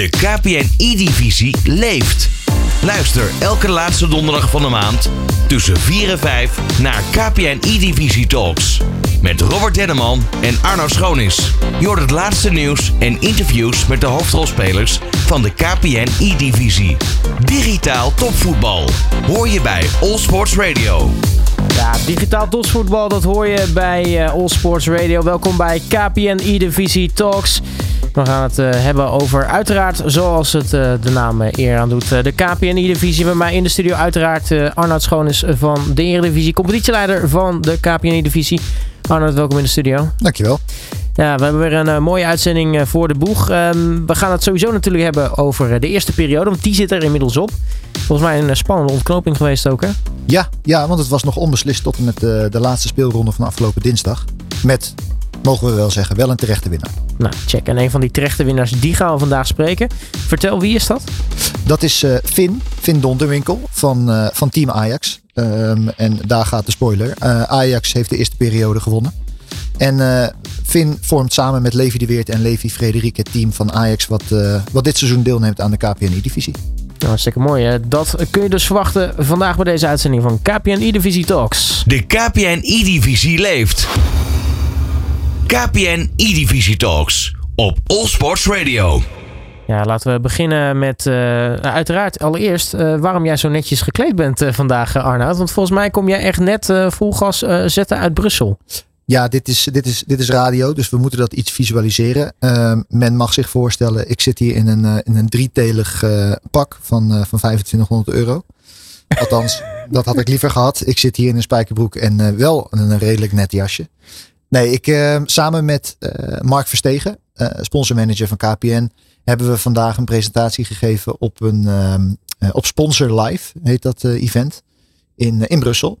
De KPN E-divisie leeft. Luister elke laatste donderdag van de maand tussen 4 en 5 naar KPN E-divisie Talks. Met Robert Denneman en Arno Schoonis. Je hoort het laatste nieuws en interviews met de hoofdrolspelers van de KPN E-divisie. Digitaal topvoetbal. Hoor je bij All Sports Radio. Ja, digitaal topvoetbal, dat hoor je bij uh, All Sports Radio. Welkom bij KPN E-divisie Talks. We gaan het uh, hebben over, uiteraard, zoals het uh, de naam eer aan doet, de KPN-divisie. Bij mij in de studio uiteraard Arnoud Schoonis van de Eredivisie, competitieleider van de KPN-divisie. Arnoud, welkom in de studio. Dankjewel. Ja, we hebben weer een mooie uitzending voor de boeg. Um, we gaan het sowieso natuurlijk hebben over de eerste periode, want die zit er inmiddels op. Volgens mij een spannende ontknoping geweest ook, hè? Ja, ja want het was nog onbeslist tot en met de, laatste speelronde van afgelopen dinsdag. Met mogen we wel zeggen, wel een terechte winnaar. Nou, check. En een van die terechte winnaars, die gaan we vandaag spreken. Vertel, wie is dat? Dat is Finn, Finn Donderwinkel van, van Team Ajax. Um, en daar gaat de spoiler. Uh, Ajax heeft de eerste periode gewonnen. En Finn vormt samen met Levi de Weert en Levi Frederik het team van Ajax... wat, wat dit seizoen deelneemt aan de KPNI-divisie. Nou, hartstikke mooi. Hè? Dat kun je dus verwachten vandaag bij deze uitzending van KPN divisie Talks. De KPN E-divisie leeft. KPN E-Divisie Talks op All Sports Radio. Ja, laten we beginnen met uh, uiteraard allereerst uh, waarom jij zo netjes gekleed bent uh, vandaag, Arnoud. Want volgens mij kom jij echt net vol gas zetten uit Brussel. Ja, dit is, dit, is, dit is radio, dus we moeten dat iets visualiseren. men mag zich voorstellen, ik zit hier in een, in een drietelig pak van, van 2500 euro. Althans, dat had ik liever gehad. Ik zit hier in een spijkerbroek en wel een redelijk net jasje. Nee, ik uh, samen met Mark Verstegen, sponsormanager van KPN, hebben we vandaag een presentatie gegeven op een op Sponsor Live, heet dat event, in, in Brussel.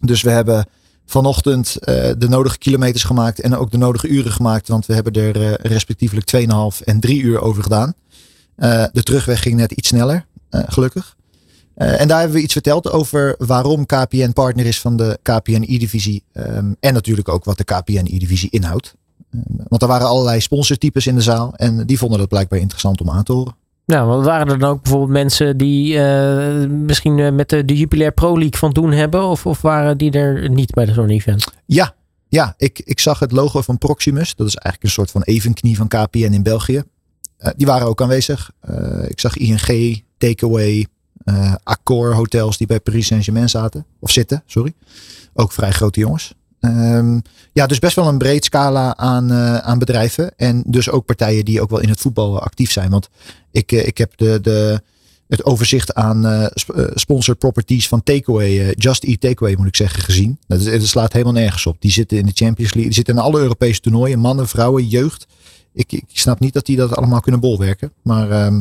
Dus we hebben vanochtend de nodige kilometers gemaakt en ook de nodige uren gemaakt, want we hebben er respectievelijk 2,5 en 3 uur over gedaan. de terugweg ging net iets sneller, gelukkig. En daar hebben we iets verteld over waarom KPN partner is van de KPN E-divisie. Um, en natuurlijk ook wat de KPN E-divisie inhoudt. Want er waren allerlei sponsortypes in de zaal. En die vonden dat blijkbaar interessant om aan te horen. Ja, want waren er dan ook bijvoorbeeld mensen die uh, misschien uh, met de, de Jupiler Pro League van doen hebben? Of, of waren die er niet bij zo'n event? Ja, ja ik, ik zag het logo van Proximus. Dat is eigenlijk een soort van evenknie van KPN in België. die waren ook aanwezig. ik zag ING, Takeaway, Accor hotels die bij Paris Saint-Germain zaten. Of zitten, sorry. Ook vrij grote jongens. Um, ja, dus best wel een breed scala aan, uh, aan bedrijven. En dus ook partijen die ook wel in het voetbal actief zijn. Want ik, uh, ik heb de, de, het overzicht aan uh, sponsor properties van Takeaway, Just Eat Takeaway moet ik zeggen, gezien. Dat, dat, slaat helemaal nergens op. Die zitten in de Champions League, die zitten in alle Europese toernooien. Mannen, vrouwen, jeugd. Ik, ik snap niet dat die dat allemaal kunnen bolwerken. Maar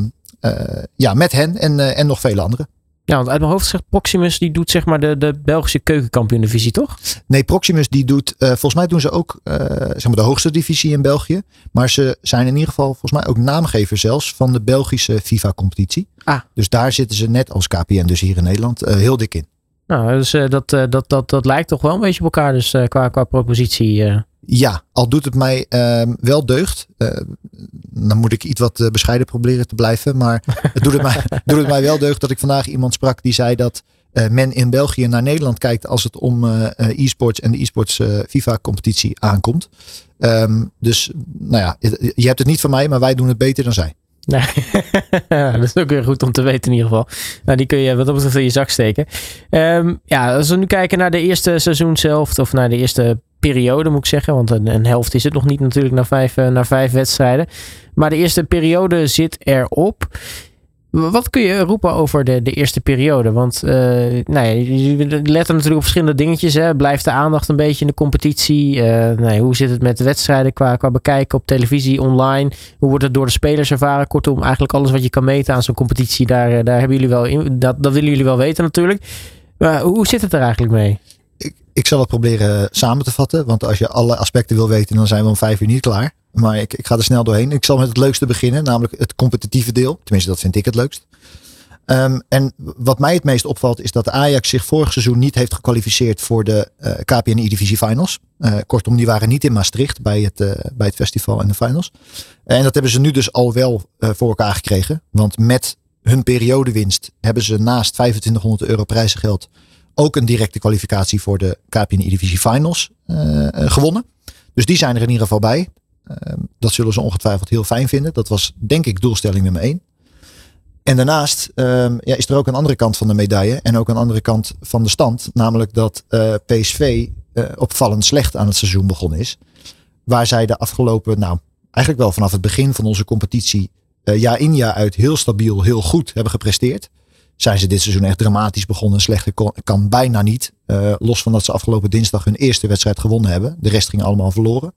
uh, ja, met hen en, en nog vele anderen. Ja, want uit mijn hoofd zegt Proximus, die doet zeg maar de, de Belgische keukenkampioen divisie, toch? Nee, Proximus die doet, uh, volgens mij doen ze ook zeg maar de hoogste divisie in België. Maar ze zijn in ieder geval volgens mij ook naamgever zelfs van de Belgische FIFA-competitie. Ah. Dus daar zitten ze net als KPN, dus hier in Nederland, heel dik in. Nou, dus dat, dat, dat, dat lijkt toch wel een beetje op elkaar dus qua, qua propositie. Ja, al doet het mij uh, wel deugd. Uh, dan moet ik iets wat uh, bescheiden proberen te blijven. Maar het doet, het mij, doet het mij wel deugd dat ik vandaag iemand sprak die zei dat uh, men in België naar Nederland kijkt als het om e-sports en de e-sports FIFA-competitie aankomt. Um, dus nou ja, je hebt het niet van mij, maar wij doen het beter dan zij. Nee, dat is ook weer goed om te weten in ieder geval. Nou, die kun je wat dat betreft in je zak steken. Um, ja, als we nu kijken naar de eerste seizoen zelf, of naar de eerste periode moet ik zeggen. Want een, een helft is het nog niet natuurlijk na vijf, uh, na vijf wedstrijden. Maar de eerste periode zit erop. Wat kun je roepen over de, de eerste periode? Want uh, nou ja, je let er natuurlijk op verschillende dingetjes. Hè. Blijft de aandacht een beetje in de competitie? Uh, nou hoe zit het met de wedstrijden qua, qua bekijken op televisie, online? Hoe wordt het door de spelers ervaren? Kortom, eigenlijk alles wat je kan meten aan zo'n competitie, daar, daar hebben jullie wel dat, dat willen jullie wel weten natuurlijk. Maar hoe zit het er eigenlijk mee? Ik zal het proberen samen te vatten. Want als je alle aspecten wil weten, dan zijn we om vijf uur niet klaar. Maar ik, ik ga er snel doorheen. Ik zal met het leukste beginnen, namelijk het competitieve deel. Tenminste, dat vind ik het leukst. Ehm, en wat mij het meest opvalt is dat Ajax zich vorig seizoen niet heeft gekwalificeerd voor de uh, KPN E-Divisie Finals. Uh, kortom, die waren niet in Maastricht bij het, uh, bij het festival en de finals. En dat hebben ze nu dus al wel voor elkaar gekregen. Want met hun periodewinst hebben ze naast 2500 euro prijzengeld ook een directe kwalificatie voor de KPN E-Divisie Finals gewonnen. Dus die zijn er in ieder geval bij. Ehm, dat zullen ze ongetwijfeld heel fijn vinden. Dat was denk ik doelstelling nummer één. En daarnaast um, ja, is er ook een andere kant van de medaille. En ook een andere kant van de stand. Namelijk dat eh, PSV eh, opvallend slecht aan het seizoen begonnen is. Waar zij de afgelopen, nou eigenlijk wel vanaf het begin van onze competitie. Jaar in jaar uit heel stabiel, heel goed hebben gepresteerd. Zijn ze dit seizoen echt dramatisch begonnen. Slechter kon, kan bijna niet. los van dat ze afgelopen dinsdag hun eerste wedstrijd gewonnen hebben. De rest ging allemaal verloren.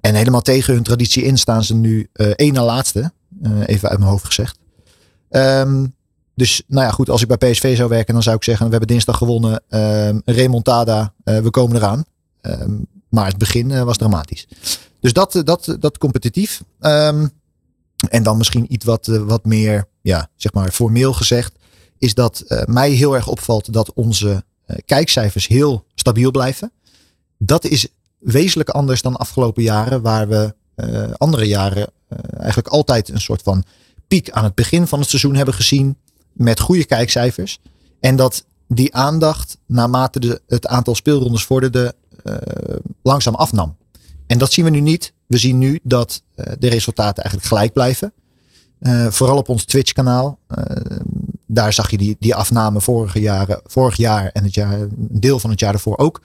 En helemaal tegen hun traditie in staan ze nu één na laatste. even uit mijn hoofd gezegd. Um, dus nou ja, goed, als ik bij PSV zou werken, dan zou ik zeggen: we hebben dinsdag gewonnen. Um, remontada, uh, we komen eraan. Um, maar het begin uh, was dramatisch. Dus dat, uh, dat, dat competitief. en dan misschien iets wat, wat meer, ja, zeg maar, formeel gezegd, is dat mij heel erg opvalt dat onze kijkcijfers heel stabiel blijven. Dat is wezenlijk anders dan afgelopen jaren, waar we andere jaren eigenlijk altijd een soort van piek aan het begin van het seizoen hebben gezien. Met goede kijkcijfers. En dat die aandacht naarmate de, het aantal speelrondes vorderde langzaam afnam. En dat zien we nu niet. We zien nu dat de resultaten eigenlijk gelijk blijven. Vooral op ons Twitch kanaal. Daar zag je die, die afname vorige jaren, vorig jaar en het jaar, een deel van het jaar ervoor ook.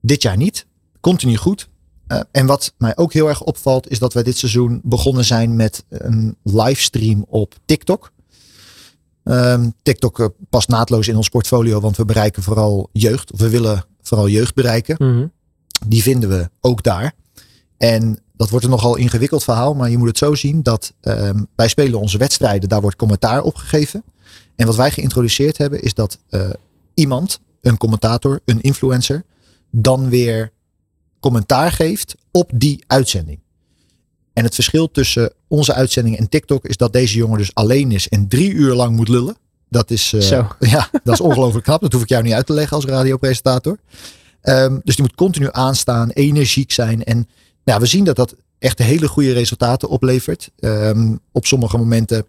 Dit jaar niet. Continu goed. Uh, en wat mij ook heel erg opvalt, is dat wij dit seizoen begonnen zijn met een livestream op TikTok. Um, TikTok uh, past naadloos in ons portfolio, want we bereiken vooral jeugd. Of we willen vooral jeugd bereiken. Mm -hmm. Die vinden we ook daar. En dat wordt een nogal ingewikkeld verhaal, maar je moet het zo zien dat um, wij spelen onze wedstrijden, daar wordt commentaar op gegeven. En wat wij geïntroduceerd hebben, is dat uh, iemand, een commentator, een influencer, dan weer commentaar geeft op die uitzending. En het verschil tussen onze uitzending en TikTok is dat deze jongen dus alleen is en drie uur lang moet lullen. Dat is, uh, ja, dat is ongelooflijk knap. Dat hoef ik jou niet uit te leggen als radiopresentator. Um, dus die moet continu aanstaan, energiek zijn. En nou, we zien dat dat echt hele goede resultaten oplevert. Um, op sommige momenten,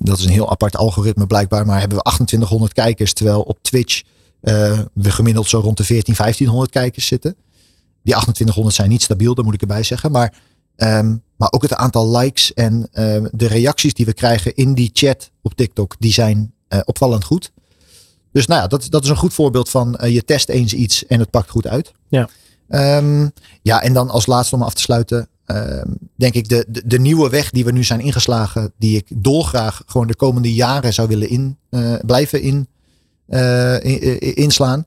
dat is een heel apart algoritme blijkbaar, maar hebben we 2800 kijkers. Terwijl op Twitch uh, we gemiddeld zo rond de 14, 1500 kijkers zitten. Die 2800 zijn niet stabiel, dat moet ik erbij zeggen. Maar, um, maar ook het aantal likes en uh, de reacties die we krijgen in die chat op TikTok, die zijn uh, opvallend goed. Dus nou ja, dat, dat is een goed voorbeeld van uh, je test eens iets en het pakt goed uit. Ja. Um, ja, en dan als laatste om af te sluiten, denk ik de, de, de, nieuwe weg die we nu zijn ingeslagen, die ik dolgraag gewoon de komende jaren zou willen in, blijven in, in, inslaan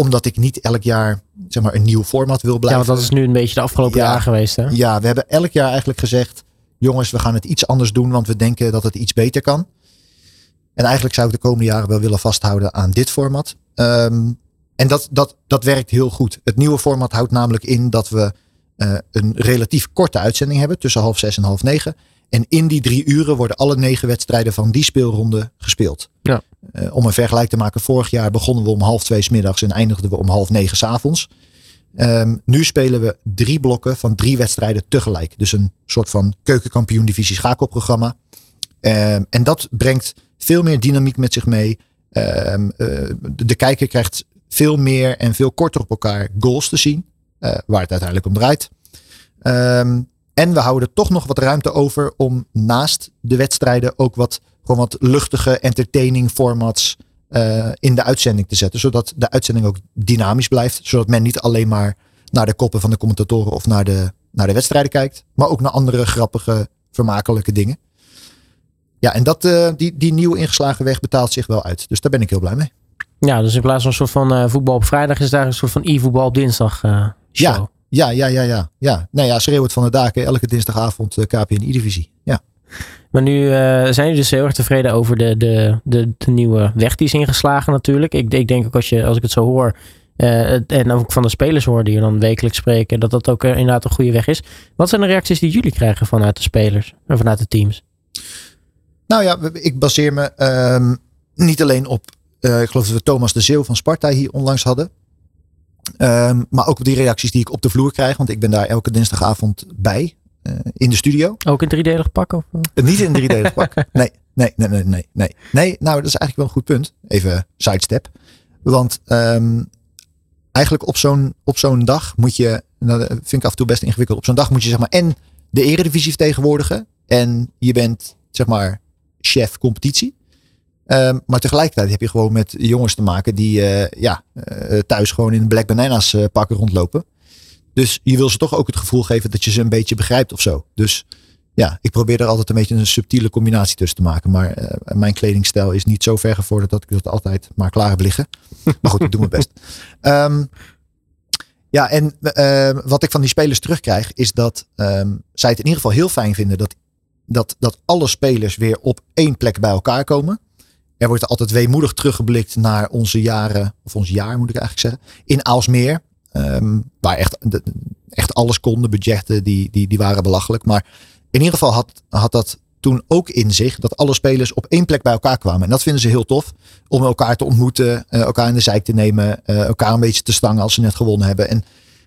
omdat ik niet elk jaar zeg maar, een nieuw format wil blijven. Ja, want dat is nu een beetje de afgelopen ja, jaar geweest. Hè? Ja, we hebben elk jaar eigenlijk gezegd: jongens, we gaan het iets anders doen, want we denken dat het iets beter kan. En eigenlijk zou ik de komende jaren wel willen vasthouden aan dit format. Um, en dat, dat, dat werkt heel goed. Het nieuwe format houdt namelijk in dat we uh, een relatief korte uitzending hebben, tussen half zes en half negen. En in die drie uren worden alle negen wedstrijden van die speelronde gespeeld. Ja. Uh, om een vergelijk te maken, vorig jaar begonnen we om half twee s middags en eindigden we om half negen s avonds. Um, nu spelen we drie blokken van drie wedstrijden tegelijk. Dus een soort van keukenkampioen divisie schakelprogramma. Um, en dat brengt veel meer dynamiek met zich mee. Um, uh, de kijker krijgt veel meer en veel korter op elkaar goals te zien. Uh, waar het uiteindelijk om draait. En we houden toch nog wat ruimte over om naast de wedstrijden ook wat, gewoon wat luchtige entertaining formats uh, in de uitzending te zetten. Zodat de uitzending ook dynamisch blijft. Zodat men niet alleen maar naar de koppen van de commentatoren of naar de, naar de wedstrijden kijkt. Maar ook naar andere grappige, vermakelijke dingen. Ja, en dat, uh, die, die nieuw ingeslagen weg betaalt zich wel uit. Dus daar ben ik heel blij mee. Ja, dus in plaats van een soort van uh, voetbal op vrijdag is daar een soort van e-voetbal op dinsdag show. Ja, ja, ja, ja, ja. ja. Nou ja, schreeuw het van de daken. Elke dinsdagavond uh, KPN E-divisie. Ja. Maar nu uh, zijn jullie dus heel erg tevreden over de, de, de, de, nieuwe weg die is ingeslagen natuurlijk. Ik, ik denk ook als, je, als ik het zo hoor, uh, en ook van de spelers hoor die je dan wekelijks spreken, dat dat ook inderdaad een goede weg is. Wat zijn de reacties die jullie krijgen vanuit de spelers en vanuit de teams? Nou ja, ik baseer me ehm, niet alleen op, uh, ik geloof dat we Thomas de Zeeuw van Sparta hier onlangs hadden. Um, maar ook op die reacties die ik op de vloer krijg. Want ik ben daar elke dinsdagavond bij. Uh, in de studio. Ook in driedelig pak? Of? Uh, niet in driedelig pak. Nee, nee, nee, nee, nee, nee. Nee, nou dat is eigenlijk wel een goed punt. Even sidestep. Want um, eigenlijk op zo'n op zo'n dag moet je, nou, dat vind ik af en toe best ingewikkeld. Op zo'n dag moet je zeg maar en de eredivisie vertegenwoordigen. En je bent zeg maar chef competitie. Um, maar tegelijkertijd heb je gewoon met jongens te maken die uh, ja, uh, thuis gewoon in Black Bananas uh, pakken rondlopen. Dus je wil ze toch ook het gevoel geven dat je ze een beetje begrijpt of zo. Dus ja, ik probeer er altijd een beetje een subtiele combinatie tussen te maken. Maar mijn kledingstijl is niet zo ver gevorderd dat ik dat altijd maar klaar heb liggen. Maar goed, ik doe mijn best. Um, ja, en wat ik van die spelers terugkrijg is dat zij het in ieder geval heel fijn vinden dat, dat, dat alle spelers weer op één plek bij elkaar komen. Er wordt altijd weemoedig teruggeblikt naar onze jaren, of ons jaar moet ik eigenlijk zeggen, in Aalsmeer. Um, waar echt, echt alles kon. De budgetten die, die, die waren belachelijk. Maar in ieder geval had, had dat toen ook in zich dat alle spelers op één plek bij elkaar kwamen. En dat vinden ze heel tof. Om elkaar te ontmoeten, uh, elkaar in de zijk te nemen, uh, elkaar een beetje te stangen als ze net gewonnen hebben. En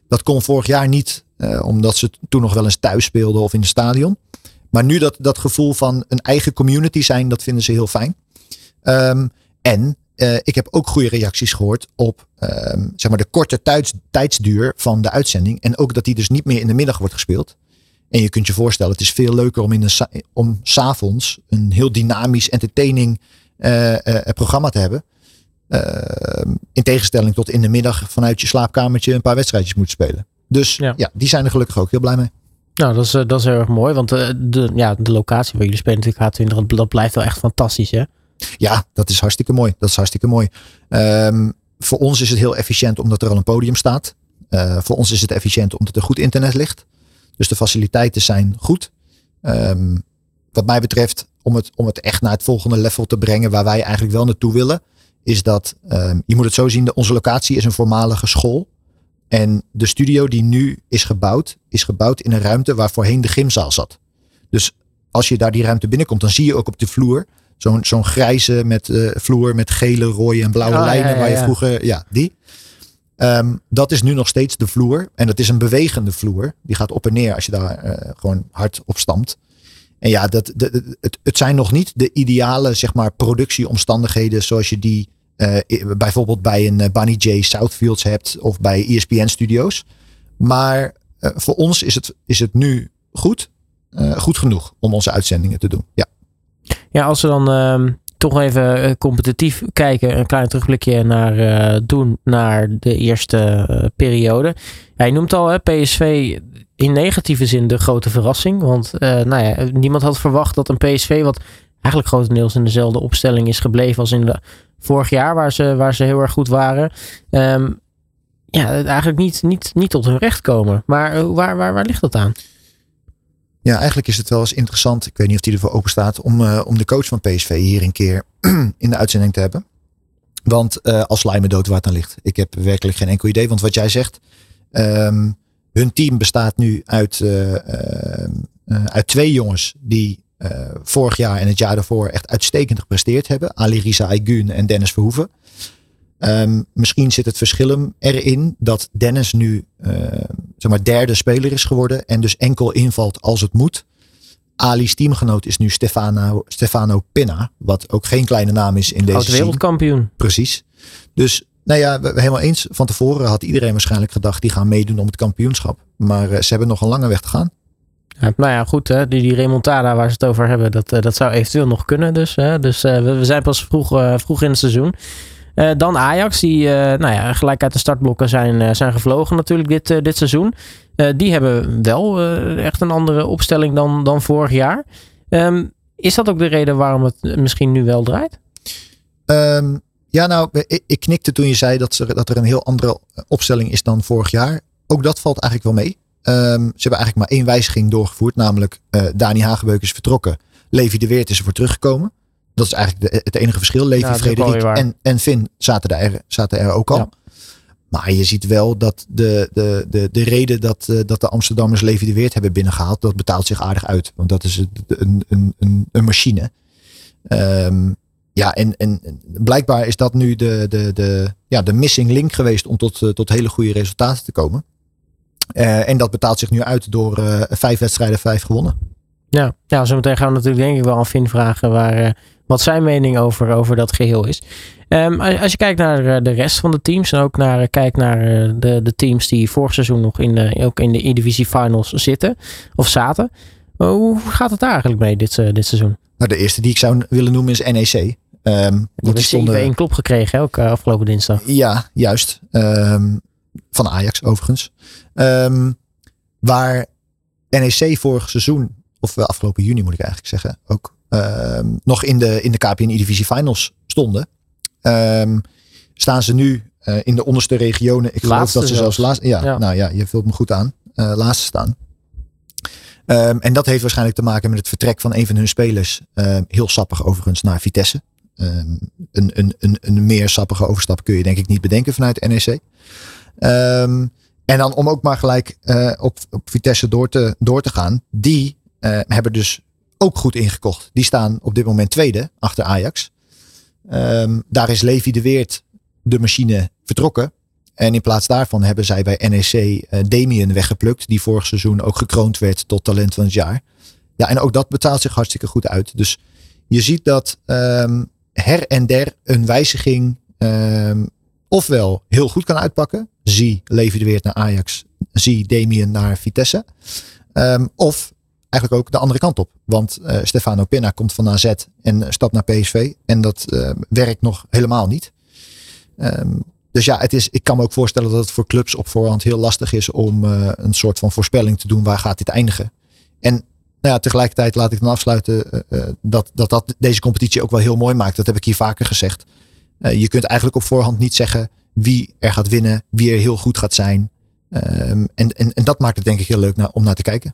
dat kon vorig jaar niet, uh, omdat ze toen nog wel eens thuis speelden of in het stadion. Maar nu dat, dat gevoel van een eigen community zijn, dat vinden ze heel fijn. Um, en uh, ik heb ook goede reacties gehoord op um, zeg maar de korte tijds, tijdsduur van de uitzending. En ook dat die dus niet meer in de middag wordt gespeeld. En je kunt je voorstellen, het is veel leuker om, in een, om s'avonds een heel dynamisch, entertaining uh, uh, programma te hebben. Uh, in tegenstelling tot in de middag vanuit je slaapkamertje een paar wedstrijdjes moet spelen. Dus ja. ja, die zijn er gelukkig ook heel blij mee. Nou, dat is, dat is heel erg mooi. Want de, ja, de locatie waar jullie spelen natuurlijk H20, dat blijft wel echt fantastisch hè? Ja, dat is hartstikke mooi. Dat is hartstikke mooi. Um, voor ons is het heel efficiënt omdat er al een podium staat. Uh, voor ons is het efficiënt omdat er goed internet ligt. Dus de faciliteiten zijn goed. Um, wat mij betreft, om het, om het echt naar het volgende level te brengen, waar wij eigenlijk wel naartoe willen, is dat, um, je moet het zo zien, onze locatie is een voormalige school. En de studio die nu is gebouwd, is gebouwd in een ruimte waar voorheen de gymzaal zat. Dus als je daar die ruimte binnenkomt, dan zie je ook op de vloer Zo'n zo'n grijze met uh, vloer met gele, rode en blauwe oh, lijnen. Ja, ja, waar je vroeger, ja, die. Um, dat is nu nog steeds de vloer. En dat is een bewegende vloer. Die gaat op en neer als je daar uh, gewoon hard op stampt. En ja, dat, de, de, het, het zijn nog niet de ideale zeg maar, productieomstandigheden zoals je die uh, bijvoorbeeld bij een Bunny J Southfields hebt of bij ESPN Studios. Maar voor ons is het, is het nu goed, goed genoeg om onze uitzendingen te doen. Ja. Ja, als we dan uh, toch even uh, competitief kijken, een klein terugblikje naar doen naar de eerste uh, periode. Je noemt al hè, PSV in negatieve zin de grote verrassing. Want nou ja, niemand had verwacht dat een PSV, wat eigenlijk grotendeels in dezelfde opstelling is gebleven als in de vorig jaar, waar ze, waar ze heel erg goed waren. Um, ja, eigenlijk niet, niet, niet tot hun recht komen. Maar waar, waar, waar ligt dat aan? Ja, eigenlijk is het wel eens interessant. Ik weet niet of die ervoor open staat. Om, uh, om de coach van PSV hier een keer in de uitzending te hebben. Want uh, als Slijmen dood waar het aan ligt. Ik heb werkelijk geen enkel idee. Want wat jij zegt. Um, hun team bestaat nu uit, uh, uit twee jongens. Die vorig jaar en het jaar daarvoor echt uitstekend gepresteerd hebben. Ali Riza Aygun en Dennis Verhoeven. Um, misschien zit het verschil erin dat Dennis nu uh, zeg maar derde speler is geworden en dus enkel invalt als het moet. Ali's teamgenoot is nu Stefano, Stefano Pinna, wat ook geen kleine naam is in deze Oud wereldkampioen. Precies. Dus nou ja, we, helemaal eens. Van tevoren had iedereen waarschijnlijk gedacht die gaan meedoen om het kampioenschap. Maar uh, ze hebben nog een lange weg te gaan. Ja, nou ja, goed. Hè, die, die remontada waar ze het over hebben, dat, uh, dat zou eventueel nog kunnen. Dus, hè, dus we, we, zijn pas vroeg, vroeg in het seizoen. Uh, dan Ajax, die uh, nou ja, gelijk uit de startblokken zijn, uh, zijn gevlogen natuurlijk dit, dit seizoen. die hebben wel echt een andere opstelling dan, dan vorig jaar. Um, is dat ook de reden waarom het misschien nu wel draait? Um, ja, nou, ik, ik, knikte toen je zei dat, ze, dat er een heel andere opstelling is dan vorig jaar. Ook dat valt eigenlijk wel mee. Um, ze hebben eigenlijk maar één wijziging doorgevoerd, namelijk Dani Hagebeuk is vertrokken. Levi de Weert is ervoor teruggekomen. Dat is eigenlijk de, het enige verschil. Levi, ja, Frederik en, en Finn zaten er, zaten er ook al. Ja. Maar je ziet wel dat de, de, de, de reden dat, uh, dat de Amsterdammers Levi de Weert hebben binnengehaald, dat betaalt zich aardig uit. Want dat is een, een, een, een machine. Ehm, ja, en, en blijkbaar is dat nu de, de, de, ja, de missing link geweest om tot, tot hele goede resultaten te komen. en dat betaalt zich nu uit door vijf wedstrijden, vijf gewonnen. Ja, ja zometeen gaan we natuurlijk denk ik wel aan Finn vragen waar, wat zijn mening over, over dat geheel is. Um, als je kijkt naar eh, de rest van de teams en ook naar, eh, kijkt naar eh, de, de teams die vorig seizoen nog in de, ook in de E-Divisie Finals zitten of zaten. Hoe gaat het daar eigenlijk mee dit, dit seizoen? Nou, de eerste die ik zou willen noemen is NEC. Um, ehm, die hebben stonden... één klop gekregen ook afgelopen dinsdag. Ja, juist. Um, van Ajax overigens. Um, waar NEC vorig seizoen, of afgelopen juni moet ik eigenlijk zeggen, ook nog in de, in de KPN E-Divisie Finals stonden. Um, staan ze nu uh, in de onderste regionen. Ik geloof dat ze zelfs laatst. Ja, nou ja, je vult me goed aan. Uh, laatste staan. Um, en dat heeft waarschijnlijk te maken met het vertrek van een van hun spelers. Uh, heel sappig overigens naar Vitesse. Um, een, een, een, een meer sappige overstap kun je denk ik niet bedenken vanuit NEC. Um, en dan om ook maar gelijk op, op Vitesse door te, door te gaan. Die uh, hebben dus ook goed ingekocht. Die staan op dit moment tweede achter Ajax. Um, daar is Levi de Weert de machine vertrokken. En in plaats daarvan hebben zij bij NEC uh, eh, Damien weggeplukt. Die vorig seizoen ook gekroond werd tot talent van het jaar. Ja, en ook dat betaalt zich hartstikke goed uit. Dus je ziet dat um, her en der een wijziging um, ofwel heel goed kan uitpakken. Zie Levi de Weert naar Ajax. Zie Damien naar Vitesse. Of eigenlijk ook de andere kant op. Want uh, Stefano Pinna komt van AZ en stapt naar PSV. En dat uh, werkt nog helemaal niet. Um, dus ja, het is, ik kan me ook voorstellen dat het voor clubs op voorhand heel lastig is om een soort van voorspelling te doen. Waar gaat dit eindigen? En nou ja, tegelijkertijd laat ik dan afsluiten dat, dat dat deze competitie ook wel heel mooi maakt. Dat heb ik hier vaker gezegd. je kunt eigenlijk op voorhand niet zeggen wie er gaat winnen, wie er heel goed gaat zijn. Um, en, en, en dat maakt het denk ik heel leuk om naar te kijken.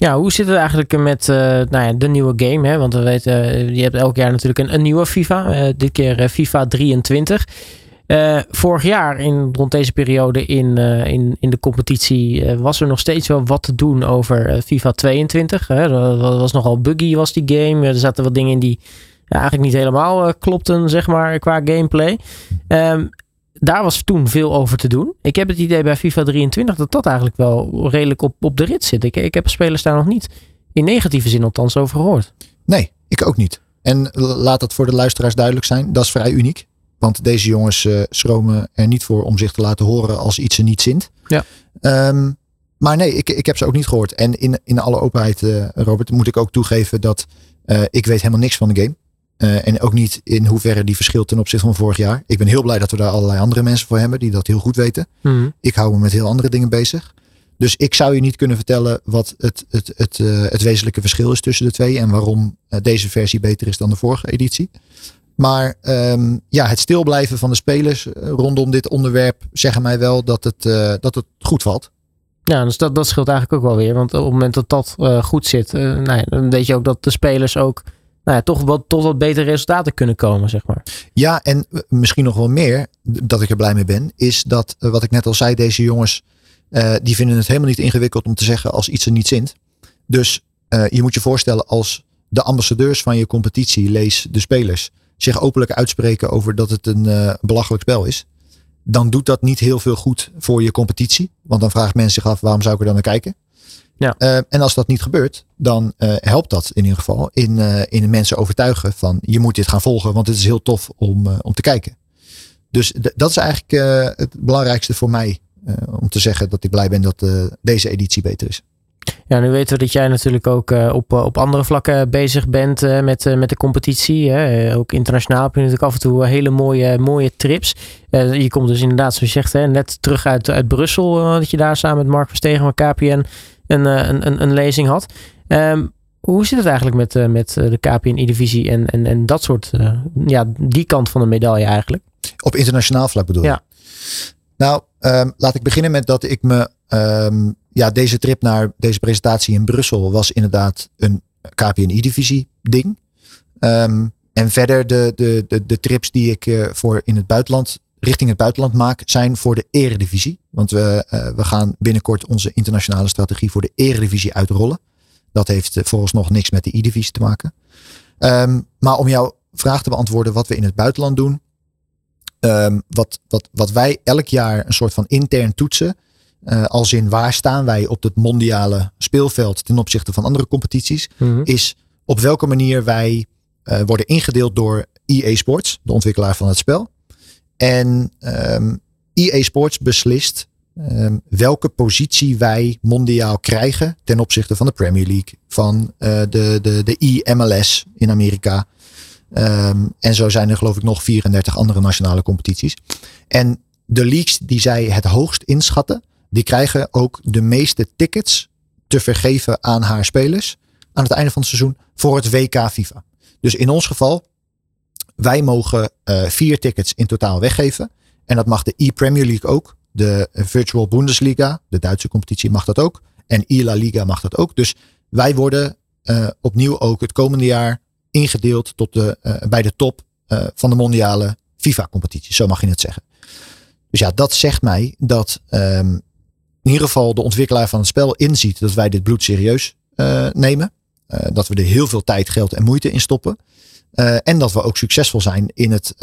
Ja, hoe zit het eigenlijk met uh, nou ja, de nieuwe game? Hè? Want we weten, uh, je hebt elk jaar natuurlijk een, een nieuwe FIFA. Uh, dit keer FIFA 23. vorig jaar, in, rond deze periode in, in, in de competitie, was er nog steeds wel wat te doen over FIFA 22. Hè? Dat was nogal buggy, was die game. Er zaten wat dingen in die eigenlijk niet helemaal klopten, zeg maar, qua gameplay. Um, daar was toen veel over te doen. Ik heb het idee bij FIFA 23 dat dat eigenlijk wel redelijk op, op de rit zit. Ik, ik heb spelers daar nog niet in negatieve zin althans over gehoord. Nee, ik ook niet. En laat dat voor de luisteraars duidelijk zijn. Dat is vrij uniek. Want deze jongens uh, schromen er niet voor om zich te laten horen als iets ze niet zint. Ja. Um, maar nee, ik, ik heb ze ook niet gehoord. En in, in alle openheid, uh, Robert, moet ik ook toegeven dat uh, ik weet helemaal niks van de game. Uh, en ook niet in hoeverre die verschilt ten opzichte van vorig jaar. Ik ben heel blij dat we daar allerlei andere mensen voor hebben die dat heel goed weten. Mm. Ik hou me met heel andere dingen bezig. Dus ik zou je niet kunnen vertellen wat het, het, het, uh, het wezenlijke verschil is tussen de twee. En waarom uh, deze versie beter is dan de vorige editie. Maar um, ja, het stilblijven van de spelers rondom dit onderwerp zeggen mij wel dat het, dat het goed valt. Ja, dus dat, dat scheelt eigenlijk ook wel weer. Want op het moment dat dat goed zit, nou ja, dan weet je ook dat de spelers ook nou ja, toch wat, tot wat betere resultaten kunnen komen, zeg maar. Ja, en misschien nog wel meer, dat ik er blij mee ben, is dat, eh, wat ik net al zei, deze jongens, uh, die vinden het helemaal niet ingewikkeld om te zeggen als iets er niet zint. Dus je moet je voorstellen als de ambassadeurs van je competitie, lees de spelers, zich openlijk uitspreken over dat het een belachelijk spel is. Dan doet dat niet heel veel goed voor je competitie. Want dan vraagt mensen zich af, waarom zou ik er dan naar kijken? Ja. Uh, en als dat niet gebeurt, dan uh, helpt dat in ieder geval in, uh, in mensen overtuigen van je moet dit gaan volgen, want het is heel tof om, om te kijken. Dus dat is eigenlijk het belangrijkste voor mij om te zeggen dat ik blij ben dat deze editie beter is. Ja, nu weten we dat jij natuurlijk ook op, op andere vlakken bezig bent met, met de competitie. Hè. Ook internationaal heb je natuurlijk af en toe hele mooie, mooie trips. je komt dus inderdaad, zoals je zegt, hè, net terug uit, uit Brussel. dat je daar samen met Mark Verstegen van KPN een, eh, een, een, een lezing had. Um, hoe zit het eigenlijk met, uh, met eh, de KPN-divisie en, en, en dat soort, uh, ja, die kant van de medaille eigenlijk? Op internationaal vlak bedoel je? Ja. Nou, um, laat ik beginnen met dat ik me, um, ja, deze trip naar deze presentatie in Brussel was inderdaad een KPN-divisie ding. Um, en verder de, de, de, de trips die ik uh, voor in het buitenland richting het buitenland maak, zijn voor de eredivisie. Want we, uh, we gaan binnenkort onze internationale strategie voor de eredivisie uitrollen. Dat heeft uh, volgens nog niks met de E-divisie te maken. Ehm, maar om jouw vraag te beantwoorden wat we in het buitenland doen. Ehm, wat, wat, wat wij elk jaar een soort van intern toetsen. Uh, als in waar staan wij op het mondiale speelveld ten opzichte van andere competities. Mhm. Is op welke manier wij worden ingedeeld door EA Sports, de ontwikkelaar van het spel. En um, EA Sports beslist um, welke positie wij mondiaal krijgen ten opzichte van de Premier League, van uh, de, de, de EMLS in Amerika. Um, en zo zijn er geloof ik nog 34 andere nationale competities. En de leagues die zij het hoogst inschatten, die krijgen ook de meeste tickets te vergeven aan haar spelers aan het einde van het seizoen voor het WK FIFA. Dus in ons geval, wij mogen uh, vier tickets in totaal weggeven. En dat mag de e-Premier League ook. De Virtual Bundesliga, de Duitse competitie, mag dat ook. En e-La Liga mag dat ook. Dus wij worden uh, opnieuw ook het komende jaar ingedeeld tot de, uh, bij de top van de mondiale FIFA-competitie. Zo mag je het zeggen. Dus ja, dat zegt mij dat um, in ieder geval de ontwikkelaar van het spel inziet dat wij dit bloed serieus nemen. dat we er heel veel tijd, geld en moeite in stoppen. En dat we ook succesvol zijn in het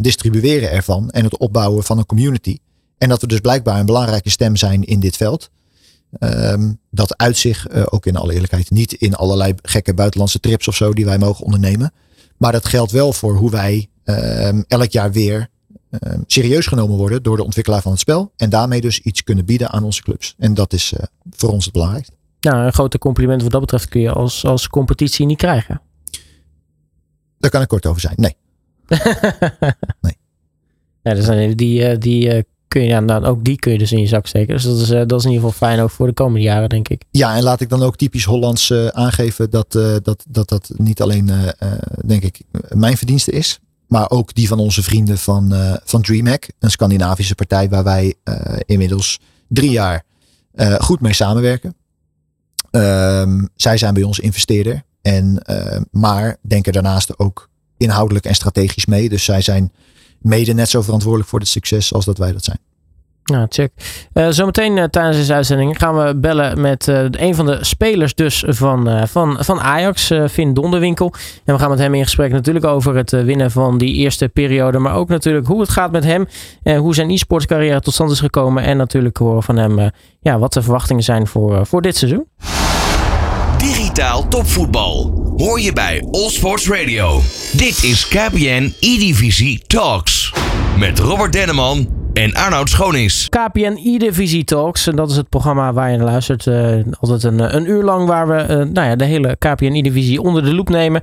distribueren ervan en het opbouwen van een community. En dat we dus blijkbaar een belangrijke stem zijn in dit veld. Um, dat uit zich, ook in alle eerlijkheid, niet in allerlei gekke buitenlandse trips of zo die wij mogen ondernemen. Maar dat geldt wel voor hoe wij um, elk jaar weer um, serieus genomen worden door de ontwikkelaar van het spel. En daarmee dus iets kunnen bieden aan onze clubs. En dat is voor ons het belangrijkste. Ja, een grote compliment wat dat betreft kun je als, als competitie niet krijgen. Daar kan ik kort over zijn. Nee. nee. Ja, er zijn die, uh, die uh, kun je, nou, ook die kun je dus in je zak steken. Dus dat is, uh, dat is in ieder geval fijn ook voor de komende jaren, denk ik. Ja, en laat ik dan ook typisch Hollands uh, aangeven dat, uh, dat, dat dat niet alleen, denk ik, mijn verdienste is. Maar ook die van onze vrienden van, van DreamHack. Een Scandinavische partij waar wij inmiddels drie jaar goed mee samenwerken. Um, zij zijn bij ons investeerder. En, maar denken daarnaast ook inhoudelijk en strategisch mee. Dus zij zijn mede net zo verantwoordelijk voor het succes als dat wij dat zijn. Nou, check. Uh, zometeen uh, tijdens deze uitzending gaan we bellen met een van de spelers dus van, van, van Ajax, Finn Donderwinkel. En we gaan met hem in gesprek natuurlijk over het winnen van die eerste periode. Maar ook natuurlijk hoe het gaat met hem. En hoe zijn e-sports carrière tot stand is gekomen. En natuurlijk horen van hem ja, wat de verwachtingen zijn voor, voor dit seizoen. Topvoetbal. Hoor je bij All Sports Radio. Dit is KPN E-Divisie Talks. Met Robert Denneman en Arnoud Schonings. KPN E-Divisie Talks. En dat is het programma waar je naar luistert. Uh, altijd een, een uur lang waar we uh, nou ja, de hele KPN E-Divisie onder de loep nemen.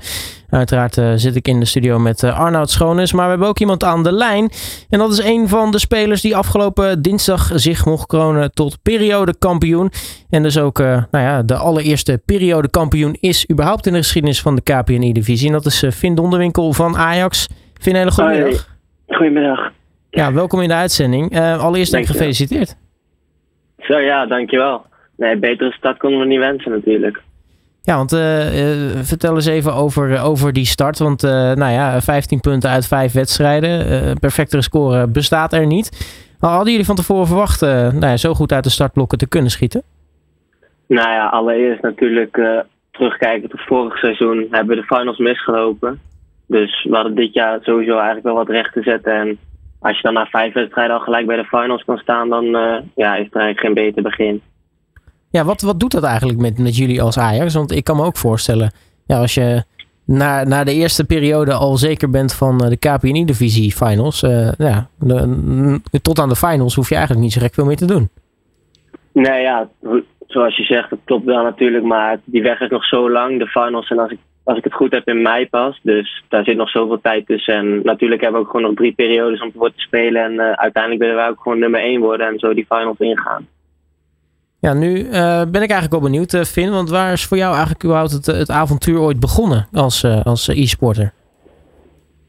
Uiteraard uh, zit ik in de studio met Arnoud Schoonis. Maar we hebben ook iemand aan de lijn. En dat is een van de spelers die afgelopen dinsdag zich mocht kronen tot periodekampioen. En dus ook nou ja, de allereerste periodekampioen is überhaupt in de geschiedenis van de KPN E-Divisie. En dat is Finn Donderwinkel van Ajax. Finn, een hele goede middag. Goedemiddag. Ja, welkom in de uitzending. Uh, allereerst gefeliciteerd. Zo ja, dankjewel. Nee, betere start konden we niet wensen natuurlijk. Ja, want uh, uh, vertel eens even over, over die start. Want nou ja, 15 punten uit 5 wedstrijden. perfectere score bestaat er niet. Hadden jullie van tevoren verwacht nou ja, zo goed uit de startblokken te kunnen schieten? Nou ja, allereerst natuurlijk terugkijken tot vorig seizoen hebben we de finals misgelopen. Dus we hadden dit jaar sowieso eigenlijk wel wat recht te zetten. En als je dan na vijf wedstrijden al gelijk bij de finals kan staan, dan uh, ja, is er eigenlijk geen beter begin. Ja, wat, wat doet dat eigenlijk met, met jullie als Ajax? Want ik kan me ook voorstellen, ja, als je na, na de eerste periode al zeker bent van de KPNI-divisie finals, uh, ja, de, tot aan de finals hoef je eigenlijk niet zo gek veel meer te doen. Nee, ja, zoals je zegt, dat klopt wel natuurlijk, maar die weg is nog zo lang. De finals en als ik als ik het goed heb, in mei pas. Dus daar zit nog zoveel tijd tussen. En natuurlijk hebben we ook gewoon nog drie periodes om voor te spelen. En uh, uiteindelijk willen wij ook gewoon nummer één worden en zo die finals ingaan. Ja, nu uh, ben ik eigenlijk wel benieuwd, uh, Finn. Want waar is voor jou eigenlijk überhaupt het, het avontuur ooit begonnen als, als e-sporter?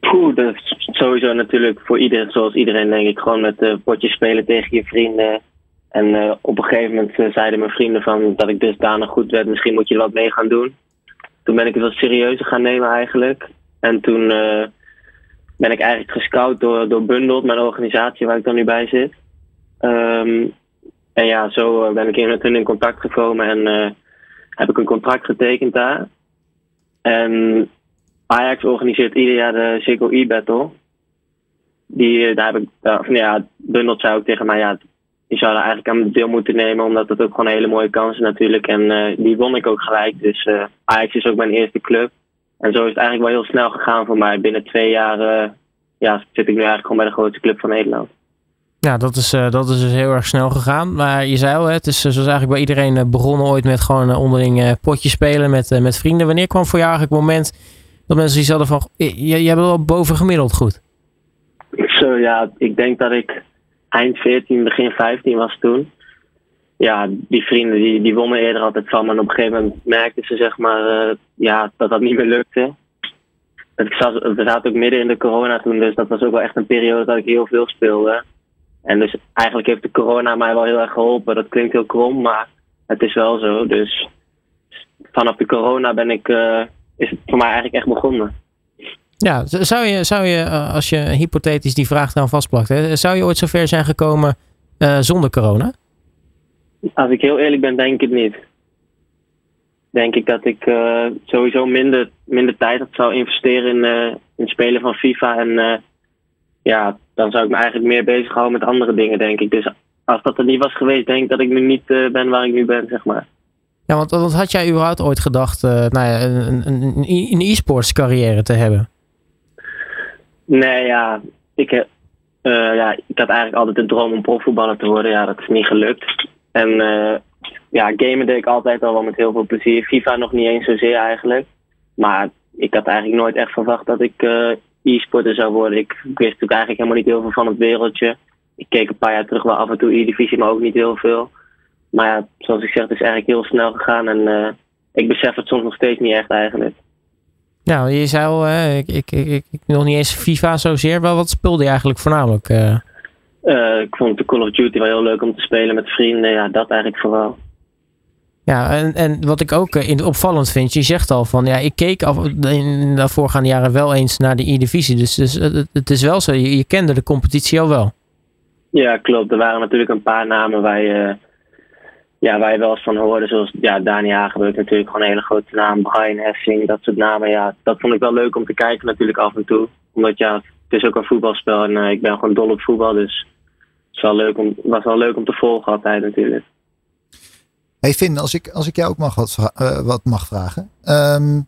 Poeh, dat is sowieso natuurlijk voor iedereen, zoals iedereen denk ik, gewoon met potjes spelen tegen je vrienden. En op een gegeven moment zeiden mijn vrienden van dat ik dusdanig goed werd, misschien moet je er wat mee gaan doen toen ben ik het wat serieuzer gaan nemen eigenlijk. En toen uh, ben ik eigenlijk gescout door, door Bundled, mijn organisatie waar ik dan nu bij zit. Um, en ja, zo ben ik met hun in contact gekomen en uh, heb ik een contract getekend daar. En Ajax organiseert ieder jaar de Ziggo E-Battle. Die, daar heb ik, of, ja, Bundelt zei ook tegen mij, ja, die zou er eigenlijk aan deel moeten nemen, omdat het ook gewoon een hele mooie kans is natuurlijk. En uh, die won ik ook gelijk. Dus uh, Ajax is ook mijn eerste club. En zo is het eigenlijk wel heel snel gegaan voor mij. Binnen twee jaar uh, ja, zit ik nu eigenlijk gewoon bij de grootste club van Nederland. Ja, dat is, dat is dus heel erg snel gegaan. Maar je zei al, het is zoals eigenlijk bij iedereen begonnen ooit met gewoon onderling potjes spelen met, met vrienden. Wanneer kwam voor jou eigenlijk het moment dat mensen die hadden van, jij bent wel bovengemiddeld goed? Zo ja, ik denk dat ik eind 14, begin 15 was toen. Ja, die vrienden die, die wonnen eerder altijd van. Maar op een gegeven moment merkten ze zeg maar, uh, ja, dat dat niet meer lukte. Ik zat, we zaten ook midden in de corona toen, dus dat was ook wel echt een periode dat ik heel veel speelde. En dus eigenlijk heeft de corona mij wel heel erg geholpen. Dat klinkt heel krom, maar het is wel zo. Dus vanaf de corona ben ik, uh, is het voor mij eigenlijk echt begonnen. Ja, zou je, zou je eh, als je hypothetisch die vraag dan vastplakt, hè, zou je ooit zover zijn gekomen uh, zonder corona? Als ik heel eerlijk ben, denk ik het niet. Denk ik dat ik uh, sowieso minder, minder tijd had zou investeren in, uh, in het spelen van FIFA. En ja, dan zou ik me eigenlijk meer bezighouden met andere dingen, denk ik. Dus als dat er niet was geweest, denk ik dat ik nu niet ben waar ik nu ben, zeg maar. Ja, want, want had jij überhaupt ooit gedacht nou ja, een, een, een e-sports carrière te hebben? Nee, ja. Ik, uh, ja. ik had eigenlijk altijd de droom om profvoetballer te worden. Ja, dat is niet gelukt. En uh, ja, gamen deed ik altijd al wel met heel veel plezier. FIFA nog niet eens zozeer eigenlijk. Maar ik had eigenlijk nooit echt verwacht dat ik e-sporter zou worden. Ik, ik wist natuurlijk eigenlijk helemaal niet heel veel van het wereldje. Ik keek een paar jaar terug wel af en toe E-divisie, maar ook niet heel veel. Maar ja, zoals ik zeg, het is eigenlijk heel snel gegaan. En ik besef het soms nog steeds niet echt eigenlijk. Nou, je zei al, uh, ik, ik, ik, ik, nog niet eens FIFA zozeer. Wel, wat speelde je eigenlijk voornamelijk? Uh? Uh, ik vond de Call of Duty wel heel leuk om te spelen met vrienden. Ja, dat eigenlijk vooral. Ja, en, en wat ik ook in, opvallend vind, je zegt al van ja, ik keek af, in de voorgaande jaren wel eens naar de E-divisie. Dus, dus het, het, is wel zo, je, je, kende de competitie al wel. Ja, klopt. Er waren natuurlijk een paar namen waar je ja, waar je wel eens van hoorde, zoals ja, Dani Hagenbeuk natuurlijk gewoon een hele grote naam, Brian Hessing, dat soort namen. Ja, dat vond ik wel leuk om te kijken natuurlijk af en toe. Omdat ja, het is ook een voetbalspel en uh, ik ben gewoon dol op voetbal, dus het wel leuk om, was wel leuk om te volgen altijd natuurlijk. Hey Finn, als ik, als ik jou ook mag wat, uh, wat mag vragen. Um,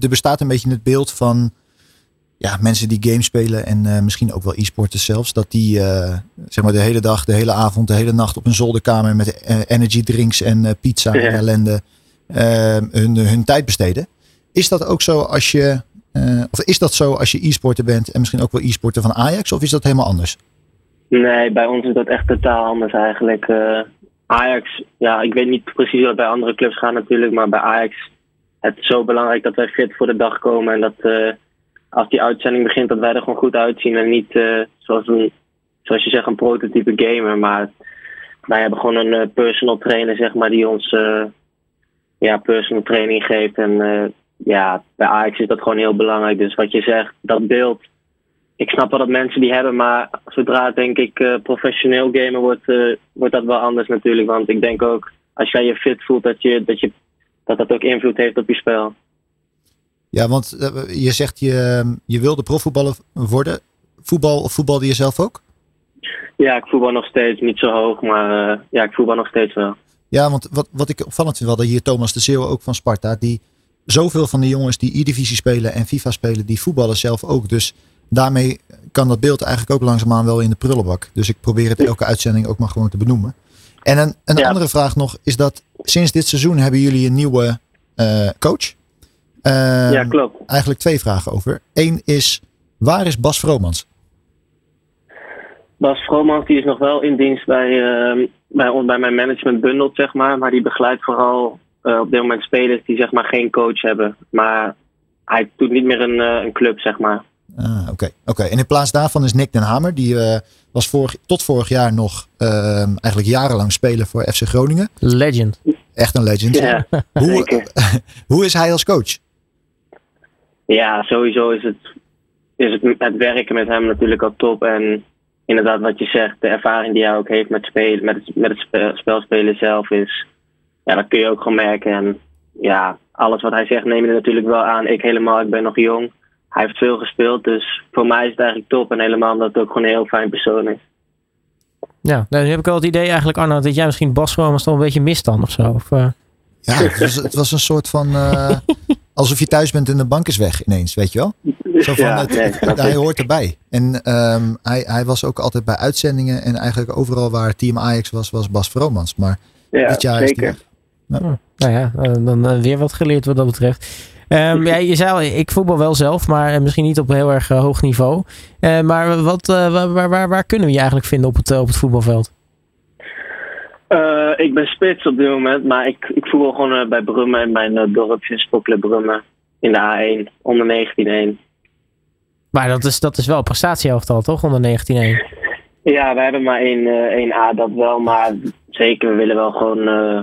er bestaat een beetje het beeld van ja, mensen die games spelen en uh, misschien ook wel e-sporters zelfs, dat die uh, zeg maar de hele dag, de hele avond, de hele nacht op een zolderkamer met uh, energy drinks en pizza ja. en ellende hun, hun tijd besteden. Is dat ook zo als je, of is dat zo als je e-sporter bent en misschien ook wel e-sporter van Ajax, of is dat helemaal anders? Nee, bij ons is dat echt totaal anders eigenlijk. Ajax, ja, ik weet niet precies hoe het bij andere clubs gaat natuurlijk, maar bij Ajax het is zo belangrijk dat wij fit voor de dag komen en dat als die uitzending begint, dat wij er gewoon goed uitzien. En niet uh, zoals, een, zoals je zegt, een prototype gamer. Maar wij hebben gewoon een uh, personal trainer, zeg maar, die ons uh, ja, personal training geeft. En ja, bij Ajax is dat gewoon heel belangrijk. Dus wat je zegt, dat beeld. Ik snap wel dat mensen die hebben, maar zodra denk ik professioneel gamen wordt, wordt dat wel anders natuurlijk. Want ik denk ook, als jij je fit voelt, dat je, dat, je, dat dat ook invloed heeft op je spel. Ja, want uh, je zegt je, je wilde profvoetballer worden. Voetbal of voetbalde je zelf ook? Ja, ik voetbal nog steeds. Niet zo hoog, maar uh, ja, ik voetbal nog steeds wel. Ja, want wat, wat ik opvallend vind, we hadden hier Thomas de Zeeuw ook van Sparta. Die zoveel van de jongens die E-divisie spelen en FIFA spelen, die voetballen zelf ook. Dus daarmee kan dat beeld eigenlijk ook langzaamaan wel in de prullenbak. Dus ik probeer het elke uitzending ook maar gewoon te benoemen. En een, een ja. andere vraag nog is dat sinds dit seizoen hebben jullie een nieuwe uh, coach. Uh, ja, klopt. Eigenlijk twee vragen over. Eén is, waar is Bas Vromans? Bas Vromans die is nog wel in dienst bij, uh, bij, bij mijn management bundelt, zeg maar. Maar die begeleidt vooral uh, op dit moment spelers die zeg maar geen coach hebben. Maar hij doet niet meer een, uh, een club, zeg maar. Ah, oké. Okay. oké. En in plaats daarvan is Nick den Hamer. Die uh, was vorig, tot vorig jaar nog ehm, eigenlijk jarenlang speler voor FC Groningen. Legend. Echt een legend. Ja, hoe, hoe is hij als coach? Ja, sowieso is het, is het, het werken met hem natuurlijk al top. En inderdaad, wat je zegt, de ervaring die hij ook heeft met, spelen, met het, met het spel, spelspelen zelf is. Ja, dat kun je ook gewoon merken. En ja, alles wat hij zegt neem je natuurlijk wel aan. Ik helemaal, ik ben nog jong. Hij heeft veel gespeeld, dus voor mij is het eigenlijk top. En helemaal omdat het ook gewoon een heel fijn persoon is. Ja, dan heb ik wel het idee eigenlijk, Arno, dat jij misschien Bas gewoon een beetje mist dan of zo. Of, uh... Ja, het was, het was, een soort van. Uh, alsof je thuis bent en de bank is weg ineens, weet je wel? Zo van, Ja, het, nee, snap hij hoort erbij. En ehm, hij, hij was ook altijd bij uitzendingen. En eigenlijk overal waar Team Ajax was, was Bas Vromans. Maar Ja, dit jaar is zeker. hij weg. Nou ja, eh, dan eh, weer wat geleerd wat dat betreft. Ehm, ja, je zei al, ik voetbal wel zelf, maar eh, misschien niet op een heel erg eh, hoog niveau. Eh, maar wat, eh, waar, waar, waar, waar kunnen we je eigenlijk vinden op het, eh, op het voetbalveld? Eh, ik ben spits op dit moment, maar ik, ik voetbal gewoon eh, bij Brummen en mijn uh, dorpje Sportclub Brummen in de A1, onder 19-1. Maar dat is, dat is wel prestatieelftal, toch? Onder 19-1. Ja, wij hebben maar één, eh, één A, dat wel, maar zeker, we willen wel gewoon eh,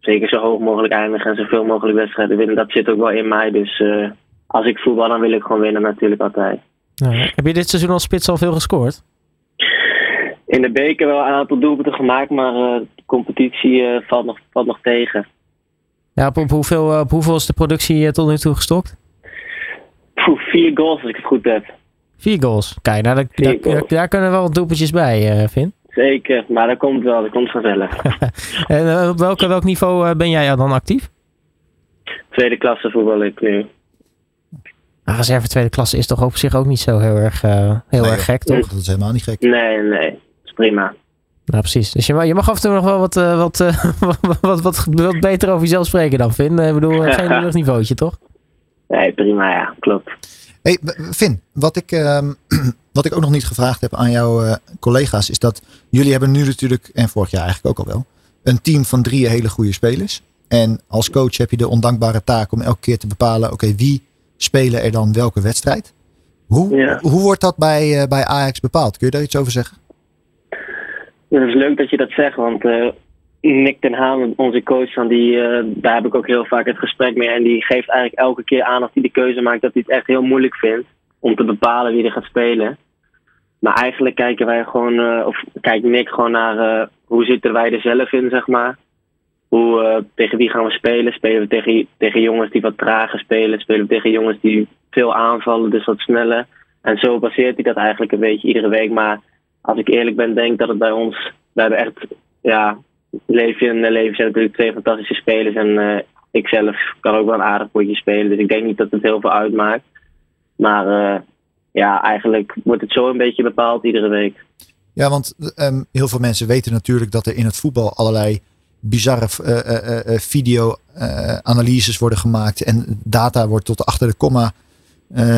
zeker zo hoog mogelijk eindigen en zoveel mogelijk wedstrijden winnen. Dat zit ook wel in mij, dus eh, als ik voetbal, dan wil ik gewoon winnen natuurlijk altijd. Nou, heb je dit seizoen als spits al veel gescoord? In de beker wel een aantal doelpunten gemaakt, maar eh, de competitie eh, valt, nog, valt nog tegen. Ja, op, op hoeveel, eh, op hoeveel is de productie tot nu toe gestokt? Poeh, vier goals als ik het goed heb. Vier goals. Kijk, nou, daar, Vier daar, goals. daar, daar kunnen wel wat doelpuntjes bij, eh Vin. Zeker, maar dat komt wel, dat komt vanzelf. En eh, op welk, welk niveau eh, ben jij dan actief? Tweede klasse voetbal ik nu. Nou, reserve tweede klasse is toch op zich ook niet zo heel erg, heel Nee, erg gek, toch? Dat is helemaal niet gek. Nee, nee, is prima. Nou, precies. Dus je, mag- je mag af en toe nog wel wat, eh, wat, eh, wat, wat, wat, wat beter over jezelf spreken dan, Vin. Eh, Ik bedoel, geen luchtniveautje, toch? Nee, prima, ja, klopt. Hey, Finn, wat ik, ehm, wat ik ook nog niet gevraagd heb aan jouw eh, collega's is dat jullie hebben nu natuurlijk, en vorig jaar eigenlijk ook al wel, een team van drie hele goede spelers. En als coach heb je de ondankbare taak om elke keer te bepalen, oké, wie spelen er dan welke wedstrijd? Hoe, Ja. hoe wordt dat bij, bij Ajax bepaald? Kun je daar iets over zeggen? Dat is leuk dat je dat zegt, want eh, Nick ten Haan, onze coach, van die, eh, daar heb ik ook heel vaak het gesprek mee. En die geeft eigenlijk elke keer aan als hij de keuze maakt dat hij het echt heel moeilijk vindt om te bepalen wie er gaat spelen. Maar eigenlijk kijken wij gewoon, eh, of kijkt Nick gewoon naar hoe zitten wij er zelf in, zeg maar. Hoe, tegen wie gaan we spelen? Spelen we tegen, tegen jongens die wat trager spelen? Spelen we tegen jongens die veel aanvallen, dus wat sneller? En zo baseert hij dat eigenlijk een beetje iedere week. Maar als ik eerlijk ben, denk dat het bij ons. We hebben echt. Ja, Leefje en Leven zijn natuurlijk twee fantastische spelers. En eh, ik zelf kan ook wel een aardig potje spelen. Dus ik denk niet dat het heel veel uitmaakt. Maar eh, ja, eigenlijk wordt het zo een beetje bepaald iedere week. Ja, want ehm, heel veel mensen weten natuurlijk dat er in het voetbal allerlei bizarre eh, eh, video-analyses worden gemaakt. En data wordt tot achter de komma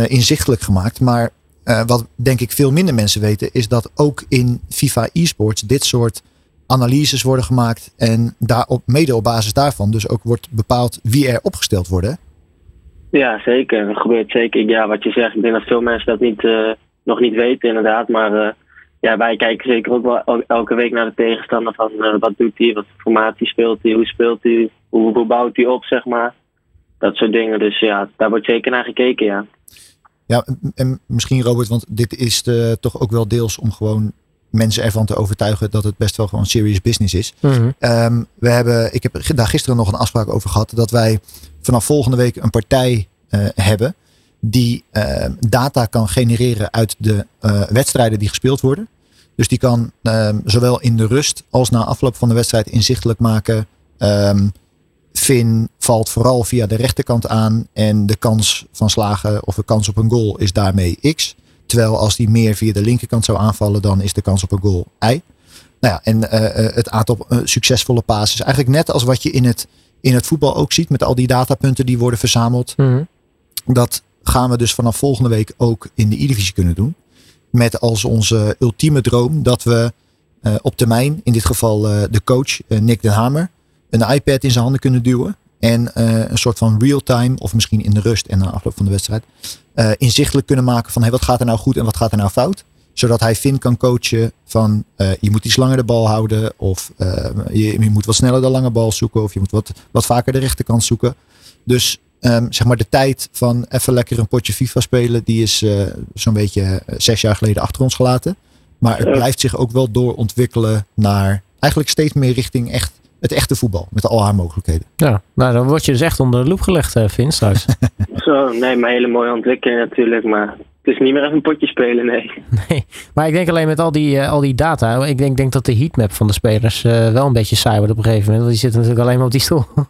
inzichtelijk gemaakt. Maar eh, wat denk ik veel minder mensen weten, is dat ook in FIFA eSports dit soort analyses worden gemaakt. En daarop, mede op basis daarvan dus ook wordt bepaald wie er opgesteld worden. Ja, zeker. Dat gebeurt zeker. Ja, wat je zegt, ik denk dat veel mensen dat niet, eh, nog niet weten, inderdaad. Maar eh, ja, wij kijken zeker ook wel el- elke week naar de tegenstander. Van wat doet hij, wat formatie speelt hij, hoe speelt hij, hoe, hoe bouwt hij op, zeg maar. Dat soort dingen. Dus ja, daar wordt zeker naar gekeken, ja. Ja, en misschien Robert, want dit is de, toch ook wel deels om gewoon mensen ervan te overtuigen dat het best wel gewoon serious business is. Mhm. Ehm, we hebben, ik heb daar gisteren nog een afspraak over gehad dat wij vanaf volgende week een partij eh, hebben die eh, data kan genereren uit de eh, wedstrijden die gespeeld worden. Dus die kan ehm, zowel in de rust als na afloop van de wedstrijd inzichtelijk maken. ehm Finn valt vooral via de rechterkant aan en de kans van slagen of de kans op een goal is daarmee x. Terwijl als die meer via de linkerkant zou aanvallen, dan is de kans op een goal y. Nou ja, en eh, eh, het aantal eh, succesvolle passes. Eigenlijk net als wat je in het, in het voetbal ook ziet met al die datapunten die worden verzameld. Mhm. Dat gaan we dus vanaf volgende week ook in de E-divisie kunnen doen. Met als onze ultieme droom dat we op termijn, in dit geval de coach Nick den Hamer, een iPad in zijn handen kunnen duwen. En eh, een soort van real-time, of misschien in de rust en na afloop van de wedstrijd, eh, inzichtelijk kunnen maken van hey, wat gaat er nou goed en wat gaat er nou fout. Zodat hij Finn kan coachen van eh, je moet iets langer de bal houden. Of je, je moet wat sneller de lange bal zoeken. Of je moet wat, wat vaker de rechterkant zoeken. Dus ehm, zeg maar de tijd van even lekker een potje FIFA spelen. Die is zo'n beetje zes jaar geleden achter ons gelaten. Maar het blijft zich ook wel doorontwikkelen naar eigenlijk steeds meer richting echt het echte voetbal met al haar mogelijkheden. Ja, nou dan word je dus echt onder de loep gelegd, uh, Vin, straks. Zo, nee, maar hele mooie ontwikkeling natuurlijk. Maar het is niet meer even een potje spelen, nee. Nee, maar ik denk alleen met al die, uh, al die data. Ik denk, denk dat de heatmap van de spelers uh, wel een beetje saai wordt op een gegeven moment. Want die zitten natuurlijk alleen maar op die stoel.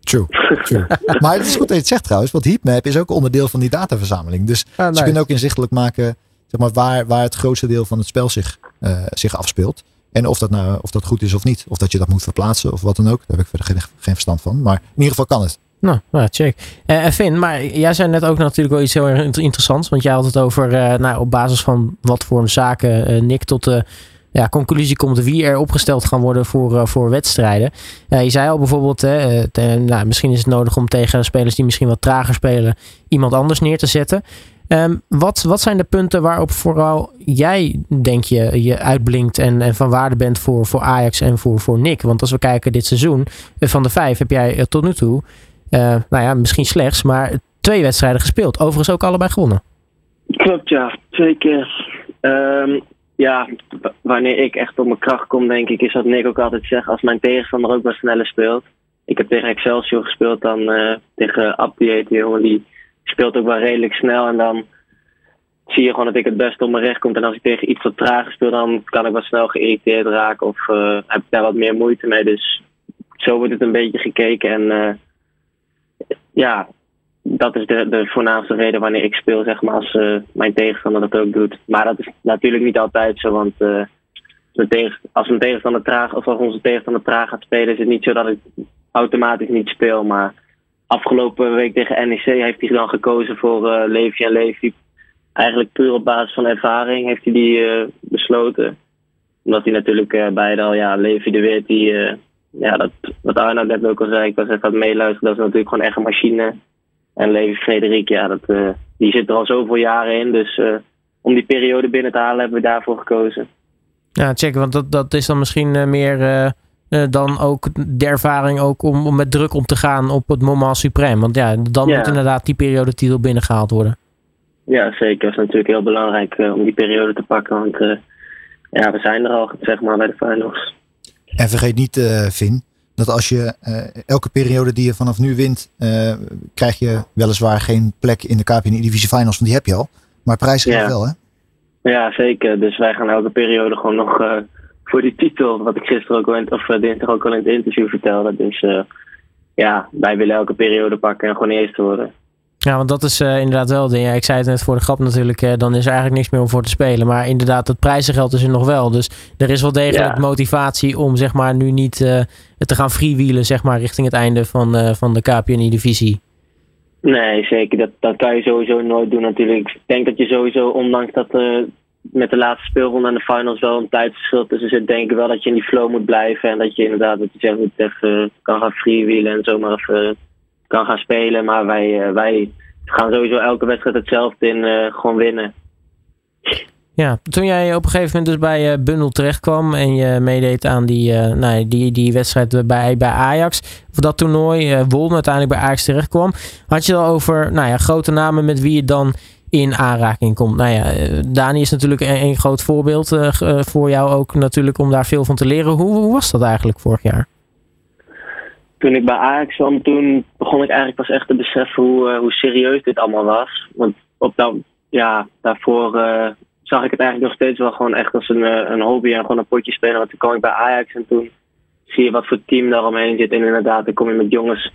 True, true. maar het is goed dat je het zegt trouwens. Want heatmap is ook onderdeel van die dataverzameling. Dus ah, nice. ze kunnen ook inzichtelijk maken zeg maar, waar, waar het grootste deel van het spel zich, uh, zich afspeelt. En of dat, nou, of dat goed is of niet. Of dat je dat moet verplaatsen of wat dan ook. Daar heb ik verder geen, geen verstand van. Maar in ieder geval kan het. Nou, nou check. Uh, en Finn, maar jij zei net ook natuurlijk wel iets heel erg interessants. Want jij had het over uh, nou, op basis van wat voor zaken Nick tot de ja, conclusie komt wie er opgesteld gaan worden voor, voor wedstrijden. je zei al bijvoorbeeld, te, nou, misschien is het nodig om tegen spelers die misschien wat trager spelen, iemand anders neer te zetten. Um, wat, wat zijn de punten waarop vooral jij, denk je, je uitblinkt en, en van waarde bent voor, voor Ajax en voor, voor Nick? Want als we kijken dit seizoen, van de vijf heb jij tot nu toe uh, nou ja, misschien slechts, maar twee wedstrijden gespeeld. Overigens ook allebei gewonnen. Klopt, ja. Twee keer. Um, ja, wanneer ik echt op mijn kracht kom, denk ik, is dat Nick ook altijd zegt, als mijn tegenstander ook wat sneller speelt. Ik heb tegen Excelsior gespeeld, dan tegen Abdi, die jongen, die speelt ook wel redelijk snel. En dan zie je gewoon dat ik het best op mijn recht kom. En als ik tegen iets wat trager speel, dan kan ik wat snel geïrriteerd raken of uh, heb ik daar wat meer moeite mee. Dus zo wordt het een beetje gekeken. En uh, ja, dat is de, de voornaamste reden wanneer ik speel, zeg maar, als uh, mijn tegenstander dat ook doet. Maar dat is natuurlijk niet altijd zo, want als een tegenstander traag of als onze tegenstander traag gaat spelen, is het niet zo dat ik automatisch niet speel. Maar afgelopen week tegen NEC heeft hij dan gekozen voor uh, Levi en Levi. Eigenlijk puur op basis van ervaring heeft hij die besloten. Omdat hij natuurlijk beide al, ja, Levi de Weert, die ja, dat, wat Arno net ook al zei, ik was even aan het meeluisteren, dat is natuurlijk gewoon echt een machine. En Levi Frederik, ja, dat, uh, die zit er al zoveel jaren in. Dus uh, om die periode binnen te halen hebben we daarvoor gekozen. Ja, check, want dat, dat is dan misschien uh, meer dan ook de ervaring ook om, om met druk om te gaan op het moment supreme. Want ja, dan ja. moet inderdaad die periode titel binnengehaald worden. Ja, zeker. Dat is natuurlijk heel belangrijk om die periode te pakken. Want ja, we zijn er al, zeg maar, bij de finals. En vergeet niet, uh, Vin, dat als je uh, elke periode die je vanaf nu wint, uh, krijg je weliswaar geen plek in de KPN Divisie Finals, want die heb je al. Maar prijzen ja. wel, hè? Ja, zeker. Dus wij gaan elke periode gewoon nog voor die titel, wat ik gisteren ook al in, of dinsdag ook al in het interview vertelde. Dus ja, wij willen elke periode pakken en gewoon eerste worden. Ja, want dat is uh, inderdaad wel. Ja, ik zei het net voor de grap natuurlijk. Uh, dan is er eigenlijk niks meer om voor te spelen. Maar inderdaad, het prijzengeld is er nog wel. Dus er is wel degelijk ja. motivatie om zeg maar nu niet te gaan freewheelen zeg maar richting het einde van, van de KPNI-divisie. Nee, zeker. Dat, dat kan je sowieso nooit doen natuurlijk. Ik denk dat je sowieso, ondanks dat met de laatste speelronde en de finals wel een tijdsverschil tussen zit, denk wel dat je in die flow moet blijven. En dat je inderdaad, wat je zegt, niet even kan gaan freewheelen en zomaar even kan gaan spelen. Maar wij, uh, wij gaan sowieso elke wedstrijd hetzelfde in gewoon winnen. Ja, toen jij op een gegeven moment dus bij uh, Bundel terechtkwam en je meedeed aan die, uh, nou, die, die wedstrijd bij, bij Ajax, of dat toernooi won, uiteindelijk bij Ajax terechtkwam, had je al over nou ja, grote namen met wie je dan in aanraking komt. Nou ja, Dani is natuurlijk een, een groot voorbeeld voor jou ook natuurlijk om daar veel van te leren. Hoe, hoe was dat eigenlijk vorig jaar? toen ik bij Ajax kwam, toen begon ik eigenlijk pas echt te beseffen hoe, hoe serieus dit allemaal was. Want op dat, ja, daarvoor zag ik het eigenlijk nog steeds wel gewoon echt als een, een hobby en gewoon een potje spelen. Want toen kwam ik bij Ajax en toen zie je wat voor team daaromheen zit. En inderdaad, dan kom je met jongens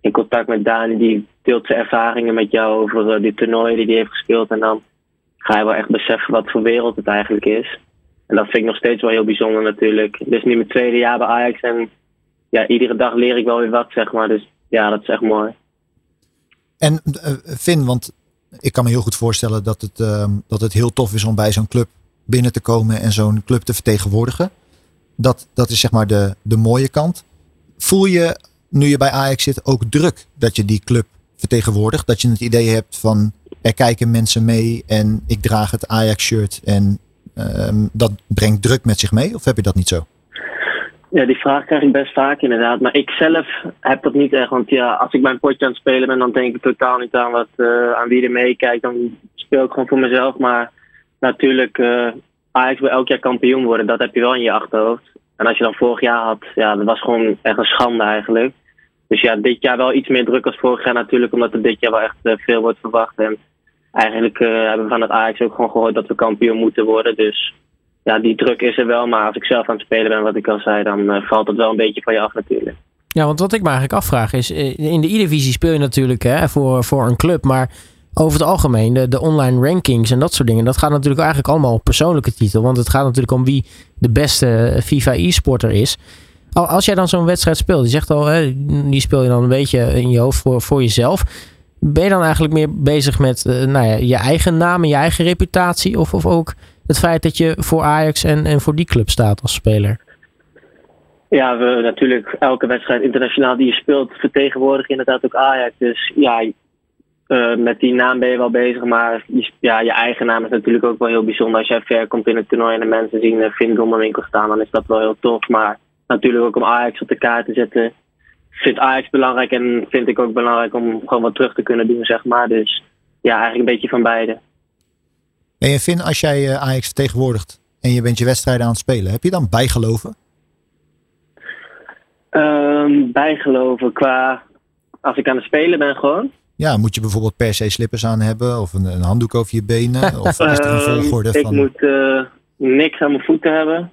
in contact met Dani, die deelt ervaringen met jou over die toernooien die hij heeft gespeeld. En dan ga je wel echt beseffen wat voor wereld het eigenlijk is. En dat vind ik nog steeds wel heel bijzonder natuurlijk. Is nu mijn tweede jaar bij Ajax en ja, iedere dag leer ik wel weer wat, zeg maar. Dus ja, dat is echt mooi. En uh, Finn, want ik kan me heel goed voorstellen dat het, uh, dat het heel tof is om bij zo'n club binnen te komen en zo'n club te vertegenwoordigen. Dat, dat is zeg maar de, de mooie kant. Voel je, nu je bij Ajax zit, ook druk dat je die club vertegenwoordigt? Dat je het idee hebt van er kijken mensen mee en ik draag het Ajax-shirt en uh, dat brengt druk met zich mee? Of heb je dat niet zo? Ja, die vraag krijg ik best vaak inderdaad. Maar ik zelf heb dat niet echt. Want ja, als ik mijn potje aan het spelen ben, dan denk ik totaal niet aan, wat, uh, aan wie er meekijkt. Dan speel ik gewoon voor mezelf. Maar natuurlijk, uh, Ajax wil elk jaar kampioen worden. Dat heb je wel in je achterhoofd. En als je dan vorig jaar had, ja, dat was gewoon echt een schande eigenlijk. Dus ja, dit jaar wel iets meer druk als vorig jaar natuurlijk, omdat er dit jaar wel echt veel wordt verwacht. En eigenlijk hebben we van het Ajax ook gewoon gehoord dat we kampioen moeten worden. Dus ja, die druk is er wel. Maar als ik zelf aan het spelen ben, wat ik al zei, dan valt het wel een beetje van je af natuurlijk. Ja, want wat ik me eigenlijk afvraag is, in de E-divisie speel je natuurlijk hè, voor, voor een club, maar over het algemeen, de, de online rankings en dat soort dingen, dat gaat natuurlijk eigenlijk allemaal op persoonlijke titel. Want het gaat natuurlijk om wie de beste FIFA e-sporter is. Als jij dan zo'n wedstrijd speelt, je zegt al, hè, die speel je dan een beetje in je hoofd voor, voor jezelf. Ben je dan eigenlijk meer bezig met uh, nou ja, je eigen naam en je eigen reputatie? Of, of ook het feit dat je voor Ajax en, en voor die club staat als speler? Ja, we natuurlijk elke wedstrijd internationaal die je speelt vertegenwoordig inderdaad ook Ajax. Dus ja, uh, met die naam ben je wel bezig, maar ja, je eigen naam is natuurlijk ook wel heel bijzonder. Als jij ver komt in het toernooi en de mensen zien uh, Finn Dommerwinkel staan, dan is dat wel heel tof. Maar natuurlijk ook om Ajax op de kaart te zetten, vindt Ajax belangrijk en vind ik ook belangrijk om gewoon wat terug te kunnen doen, zeg maar. Dus ja, eigenlijk een beetje van beide. En Finn, als jij uh, Ajax vertegenwoordigt en je bent je wedstrijden aan het spelen, heb je dan bijgeloven? Um, bijgeloven qua als ik aan het spelen ben gewoon. Ja, moet je bijvoorbeeld per se slippers aan hebben of een, een handdoek over je benen? Of is er een Ehm, volgorde ik van... moet uh, niks aan mijn voeten hebben.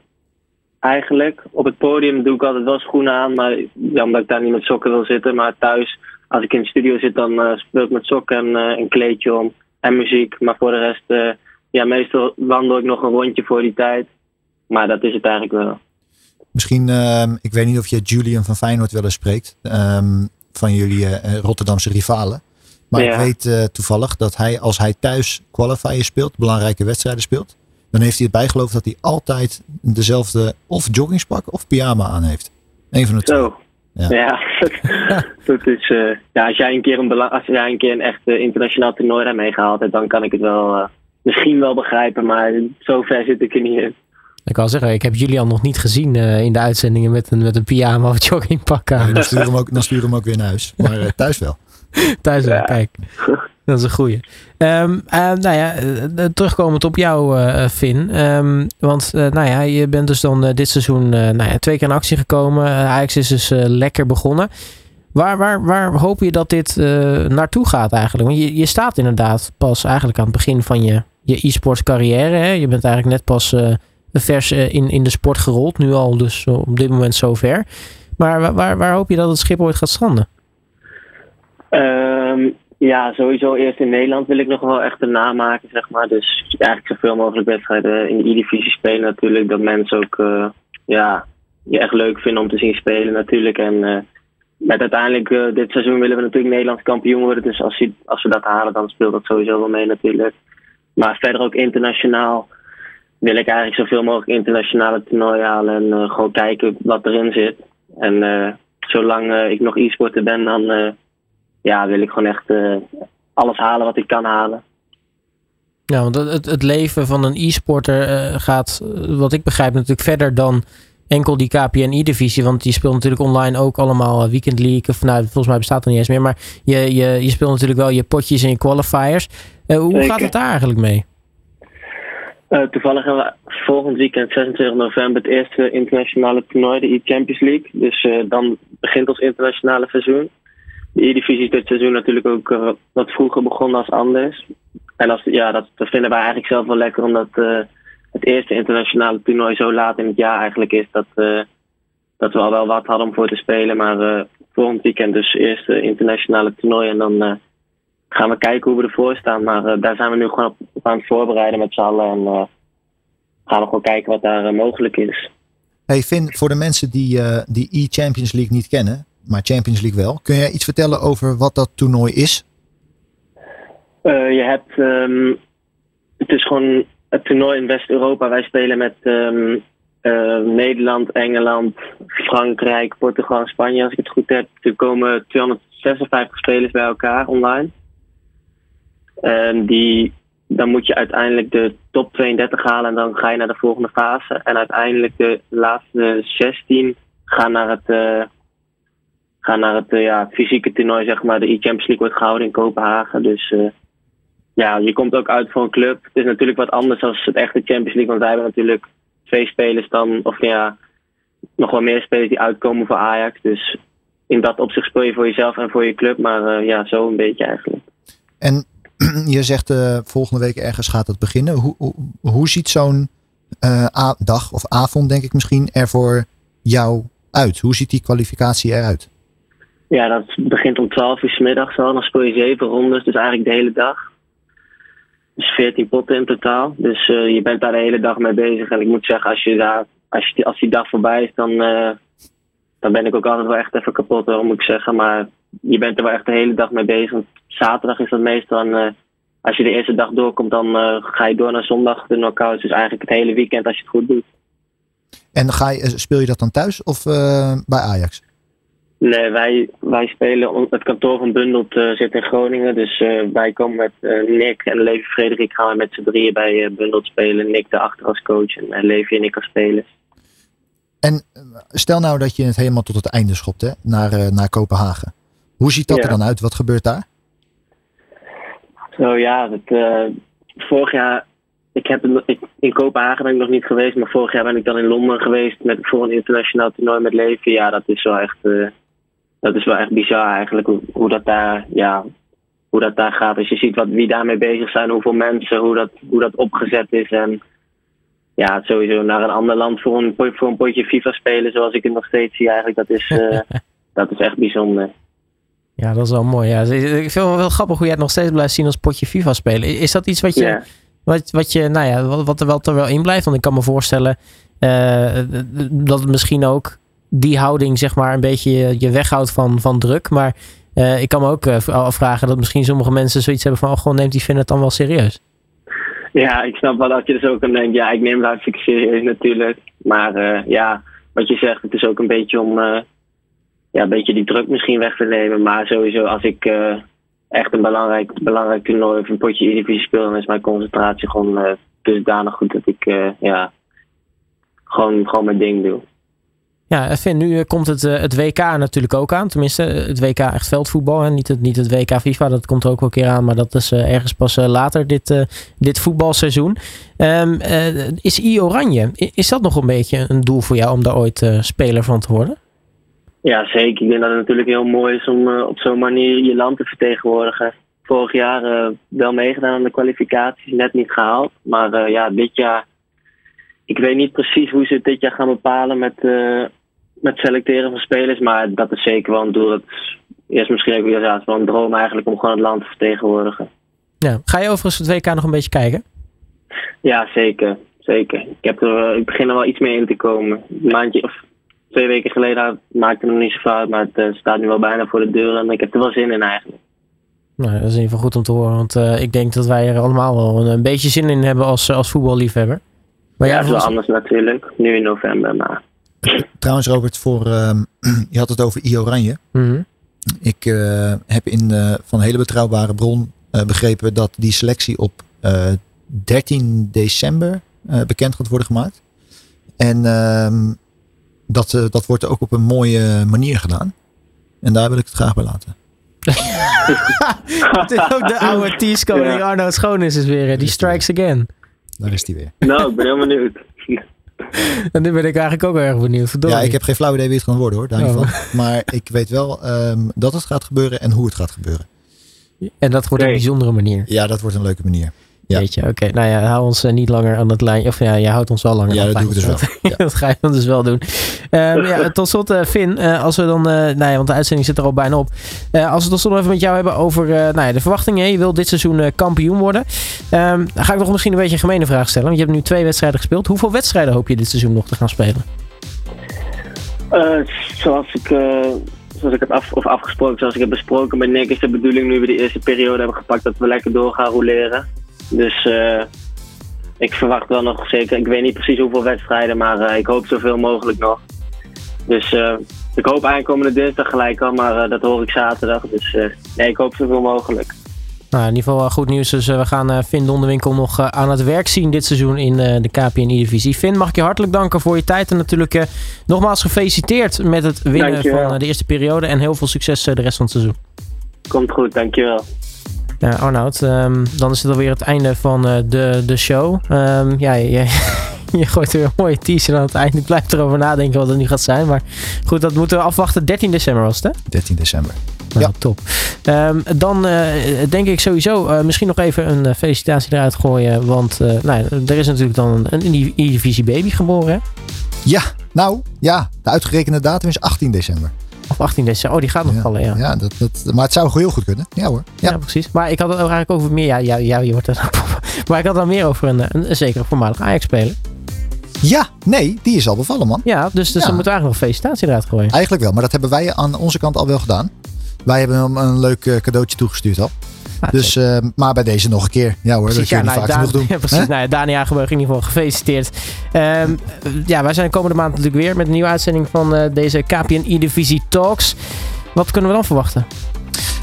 Eigenlijk. Op het podium doe ik altijd wel schoenen aan, maar ja, omdat ik daar niet met sokken wil zitten. Maar thuis, als ik in de studio zit, dan uh, speel ik met sokken en uh, een kleedje om en muziek. Maar voor de rest, ja, meestal wandel ik nog een rondje voor die tijd. Maar dat is het eigenlijk wel. Misschien, ehm, ik weet niet of je Julian van Feyenoord wel eens spreekt. ehm, van jullie eh, Rotterdamse rivalen. Maar Ja. ik weet eh, toevallig dat hij, als hij thuis qualifier speelt, belangrijke wedstrijden speelt, dan heeft hij het bijgeloof dat hij altijd dezelfde of joggingspak of pyjama aan heeft. Eén van de twee. Zo. Ja. Ja, dat is, eh, ja als, jij een keer een als jij een keer een echt internationaal toernooi daar meegehaald hebt, dan kan ik het wel eh, misschien wel begrijpen, maar zo ver zit ik er niet in. Ik kan zeggen, ik heb Julian nog niet gezien eh, in de uitzendingen met een, met een pyjama of joggingpak aan. Nee, dan stuur hem ook, dan stuur hem ook weer naar huis. Maar eh, thuis wel. Thuis wel, Ja. kijk. Dat is een goeie. Ehm, eh, nou ja, eh, eh, terugkomend op jou, eh Finn. Ehm, want nou ja, je bent dus dan dit seizoen nou ja, twee keer in actie gekomen. Ajax is dus lekker begonnen. Waar, waar, waar hoop je dat dit naartoe gaat eigenlijk? Want je, je staat inderdaad pas eigenlijk aan het begin van je, je e-sports carrière. Hè? Je bent eigenlijk net pas vers in, in de sport gerold. Nu al dus op dit moment zover. Maar waar, waar, hoop je dat het schip ooit gaat stranden? Ehm, ja, sowieso eerst in Nederland wil ik nog wel echt een naam maken, zeg maar. Dus eigenlijk zoveel mogelijk wedstrijden in de E-divisie spelen natuurlijk. Dat mensen ook eh, ja, je echt leuk vinden om te zien spelen natuurlijk. En eh, met uiteindelijk eh, dit seizoen willen we natuurlijk Nederlands kampioen worden. Dus als, je- als we dat halen, dan speelt dat sowieso wel mee natuurlijk. Maar verder ook internationaal wil ik eigenlijk zoveel mogelijk internationale toernooien halen. En gewoon kijken wat erin zit. En zolang ik nog e-sporter ben, dan ja, wil ik gewoon echt eh, alles halen wat ik kan halen. Ja, want het, het- leven van een e-sporter eh, gaat, eh, wat ik begrijp, natuurlijk verder dan enkel die KPN-e-divisie. Want je speelt natuurlijk online ook allemaal Weekend League. Of nou, volgens mij bestaat het niet eens meer. Maar je, je, je speelt natuurlijk wel je potjes en je qualifiers. Hoe Zeker. gaat het daar eigenlijk mee? Toevallig hebben we volgend weekend, 26 november, het eerste internationale toernooi, de E-Champions League. Dus dan begint ons internationale seizoen. De E-divisie is dit seizoen natuurlijk ook eh, wat vroeger begonnen als anders. En als, ja, dat, vinden wij eigenlijk zelf wel lekker, omdat eh, het eerste internationale toernooi zo laat in het jaar eigenlijk is dat, eh, dat we al wel wat hadden om voor te spelen. Maar volgend weekend dus eerste internationale toernooi en dan gaan we kijken hoe we ervoor staan. Maar daar zijn we nu gewoon op, aan het voorbereiden met z'n allen. En gaan we gewoon kijken wat daar mogelijk is. Hey Finn, voor de mensen die die E-Champions League niet kennen, maar Champions League wel. Kun jij iets vertellen over wat dat toernooi is? Eh, je hebt, ehm, het is gewoon het toernooi in West-Europa. Wij spelen met ehm, eh, Nederland, Engeland, Frankrijk, Portugal en Spanje, als ik het goed heb. Er komen 256 spelers bij elkaar online. En die, dan moet je uiteindelijk de top 32 halen en dan ga je naar de volgende fase. En uiteindelijk de laatste 16 gaan naar het, eh, gaan naar het eh, ja, fysieke toernooi, zeg maar. De E-Champions League wordt gehouden in Kopenhagen. Dus eh, ja, je komt ook uit voor een club. Het is natuurlijk wat anders dan het echte Champions League, want wij hebben natuurlijk twee spelers dan, of ja, nog wel meer spelers die uitkomen voor Ajax. Dus in dat opzicht speel je voor jezelf en voor je club. Maar ja, zo een beetje eigenlijk. En je zegt uh, volgende week ergens gaat het beginnen. Hoe, hoe, ziet zo'n dag of avond, denk ik misschien, er voor jou uit? Hoe ziet die kwalificatie eruit? Ja, dat begint om 12 uur s al. Dan speel je zeven rondes, dus eigenlijk de hele dag. Dus 14 potten in totaal. Dus uh, je bent daar de hele dag mee bezig. En ik moet zeggen, als, je daar, als, je, als die dag voorbij is, dan, uh, dan ben ik ook altijd wel echt even kapot, hoor, moet ik zeggen. Maar je bent er wel echt de hele dag mee bezig. Zaterdag is dat meestal. Uh, als je de eerste dag doorkomt, dan ga je door naar zondag de knockouts. Dus eigenlijk het hele weekend als je het goed doet. En ga je, speel je dat dan thuis of bij Ajax? Nee, wij, wij spelen. Het kantoor van Bundelt uh, zit in Groningen. Dus uh, wij komen met uh, Nick en Levi Frederik gaan we met z'n drieën bij Bundelt spelen. Nick daarachter als coach en Levi en ik als spelers. En stel nou dat je het helemaal tot het einde schopt, hè, naar, naar Kopenhagen. Hoe ziet dat er dan uit? Wat gebeurt daar? Zo ja, het, vorig jaar. Ik heb, ik, in Kopenhagen ben ik nog niet geweest, maar vorig jaar ben ik dan in Londen geweest met, voor een internationaal toernooi met Levi. Ja, dat is wel echt dat is wel echt bizar eigenlijk hoe, hoe, dat daar, ja, hoe dat daar gaat. Als je ziet wat, wie daarmee bezig zijn, hoeveel mensen, hoe dat, hoe dat opgezet is. En ja, sowieso naar een ander land voor een, voor een potje FIFA spelen, zoals ik het nog steeds zie eigenlijk, dat is, uh, dat is echt bijzonder. Ja, dat is wel mooi. Ja. Ik vind het wel grappig hoe jij het nog steeds blijft zien als potje FIFA spelen. Is dat iets wat je, wat, wat je nou ja, wat, er wel, er wel in blijft? Want ik kan me voorstellen uh, dat het misschien ook die houding zeg maar een beetje je weghoudt van, van druk. Maar uh, ik kan me ook uh, afvragen dat misschien sommige mensen zoiets hebben van... oh, gewoon neemt die vinden het dan wel serieus. Ja, ik snap wel dat je dus ook kan denken... ja, ik neem het hartstikke serieus natuurlijk. Maar ja, wat je zegt, het is ook een beetje om... ja, een beetje die druk misschien weg te nemen. Maar sowieso als ik echt een belangrijk, belangrijk toernooi of een potje Eredivisie speel... dan is mijn concentratie gewoon dusdanig goed dat ik ja, gewoon, gewoon mijn ding doe. Ja, Finn, nu eh, komt het, eh, het WK natuurlijk ook aan. Tenminste, eh, het WK echt veldvoetbal. Hè? Niet, het, niet het WK FIFA, dat komt er ook wel een keer aan. Maar dat is ergens pas later dit, dit voetbalseizoen. Um, is I Oranje, is dat nog een beetje een doel voor jou om daar ooit speler van te worden? Ja, zeker. Ik denk dat het natuurlijk heel mooi is om op zo'n manier je land te vertegenwoordigen. Vorig jaar wel meegedaan aan de kwalificaties, net niet gehaald. Maar ja, dit jaar ik weet niet precies hoe ze het dit jaar gaan bepalen met, uh, met selecteren van spelers. Maar dat is zeker wel een doel. Dat is misschien ook weer ja, wel een droom eigenlijk om gewoon het land te vertegenwoordigen. Ja. Ga je overigens het WK nog een beetje kijken? Ja, zeker. Zeker. Ik, heb er, ik begin er wel iets mee in te komen. Een maandje of twee weken geleden maakte het nog niet zo uit. Maar het uh, staat nu wel bijna voor de deur. En ik heb er wel zin in eigenlijk. Nou, dat is in ieder geval goed om te horen. Want uh, ik denk dat wij er allemaal wel een, een beetje zin in hebben als, als voetballiefhebber. Maar ja, het is wel anders natuurlijk. Nu in november, maar... Trouwens, Robert, voor, uh, je had het over I Oranje. Mm Ik uh, heb in, uh, van een hele betrouwbare bron eh, begrepen dat die selectie op 13 december bekend gaat worden gemaakt. En ehm, dat, dat wordt ook op een mooie manier gedaan. En daar wil ik het graag bij laten. het is ook de oude T-scoring ja. Arno Schoonis is weer. Die strikes again. Daar is hij weer. Nou, ik ben heel benieuwd. En nu ben ik eigenlijk ook erg benieuwd. Ja, ik heb geen flauw idee wie het gaan worden hoor, daar niet oh. van. Maar ik weet wel um, dat het gaat gebeuren en hoe het gaat gebeuren. En dat wordt een bijzondere manier. Ja, dat wordt een leuke manier. Ja. Weet je, oké. Nou ja, hou ons uh, niet langer aan het lijn. Of ja, je houdt ons wel langer ja, aan het lijn. Ja, dat doe ik dus wel. Ja. dat ga je dan dus wel doen. Um, ja, tot slot, uh, Finn. Uh, als we dan, nou ja, want de uitzending zit er al bijna op. als we tot slot even met jou hebben over nou ja, de verwachtingen. Je wil dit seizoen kampioen worden. Um, dan ga ik nog misschien een beetje een gemene vraag stellen. Want je hebt nu twee wedstrijden gespeeld. Hoeveel wedstrijden hoop je dit seizoen nog te gaan spelen? zoals ik zoals ik het af, of afgesproken, zoals ik heb besproken met Nick, is de bedoeling nu we de eerste periode hebben gepakt dat we lekker door gaan roleren. Dus uh, ik verwacht wel nog zeker, ik weet niet precies hoeveel wedstrijden, maar uh, ik hoop zoveel mogelijk nog. Dus uh, ik hoop aankomende dinsdag gelijk al, maar dat hoor ik zaterdag. Dus nee, ik hoop zoveel mogelijk. Nou, in ieder geval goed nieuws. Dus we gaan Finn Donderwinkel nog aan het werk zien dit seizoen in de KPNI-divisie. Finn, mag ik je hartelijk danken voor je tijd. En natuurlijk nogmaals gefeliciteerd met het winnen van de eerste periode. En heel veel succes de rest van het seizoen. Komt goed, dankjewel. Ja, Arnoud, um, dan is het alweer het einde van uh, de, de show. Um, ja, jij, je gooit er weer een mooie teaser aan het eind. Ik blijf erover nadenken wat het nu gaat zijn. Maar goed, dat moeten we afwachten. 13 december was het, hè? 13 december. Nou, Ja. top. Ehm, dan eh, denk ik sowieso eh, misschien nog even een eh, felicitatie eruit gooien. Want eh, nou, ja, er is natuurlijk dan een E-divisie baby geboren. Hè? Ja, nou ja, de uitgerekende datum is 18 december. Of 18 december. Oh, die gaat nog vallen, ja. ja dat, dat, maar het zou heel goed kunnen. Ja hoor. Ja. Ja. precies. Maar ik had het eigenlijk over meer. Ja, ja, ja je wordt er Maar ik had dan meer over een, een, een zekere voormalig Ajax-speler. ja, nee, die is al bevallen man. Ja, dus, dus Ja. dan moeten we eigenlijk nog een felicitatie eruit gooien. Eigenlijk wel, maar dat hebben wij aan onze kant al wel gedaan. Wij hebben hem een leuk eh, cadeautje toegestuurd al. Dus, eh, maar bij deze nog een keer. Ja hoor, dat Precies, je ja, nou, vaak genoeg doen. Ja, precies. Nou ja, Dani in ieder geval gefeliciteerd. Ehm, ja, wij zijn komende maand natuurlijk weer met een nieuwe uitzending van eh, deze KPN E-Divisie Talks. Wat kunnen we dan verwachten?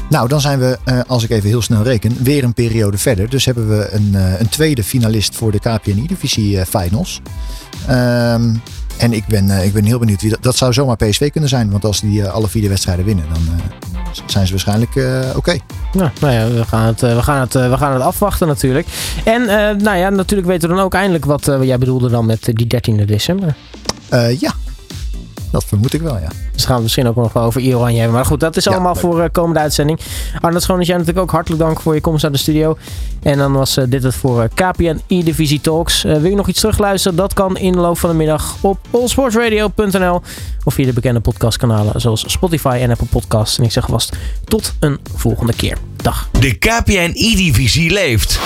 Nou, dan zijn we, eh, als ik even heel snel reken, weer een periode verder. Dus hebben we een, eh, een tweede finalist voor de KPNI-divisie finals. Ehm, en ik ben, ik ben heel benieuwd. Wie dat, dat zou zomaar PSV kunnen zijn. Want als die alle vier de wedstrijden winnen, dan zijn ze waarschijnlijk eh, oké. Nou, nou ja, we gaan, het, eh, we, gaan het, eh, we gaan het afwachten natuurlijk. En nou ja, natuurlijk weten we dan ook eindelijk wat jij bedoelde dan met die 13e december. Ja, dat vermoed ik wel, ja. Dus gaan we misschien ook nog wel over Oranje hebben. Maar goed, dat is allemaal voor uh, komende uitzending. Arnold Schoones, jij natuurlijk ook hartelijk dank voor je komst naar de studio. En dan was eh, dit het voor eh, KPN E-Divisie Talks. Wil je nog iets terugluisteren? Dat kan in de loop van de middag op allsportsradio.nl of via de bekende podcastkanalen zoals Spotify en Apple Podcasts. En ik zeg vast tot een volgende keer. Dag. De KPN E-divisie leeft.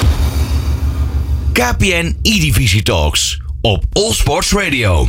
KPN E-divisie talks op All Sports Radio.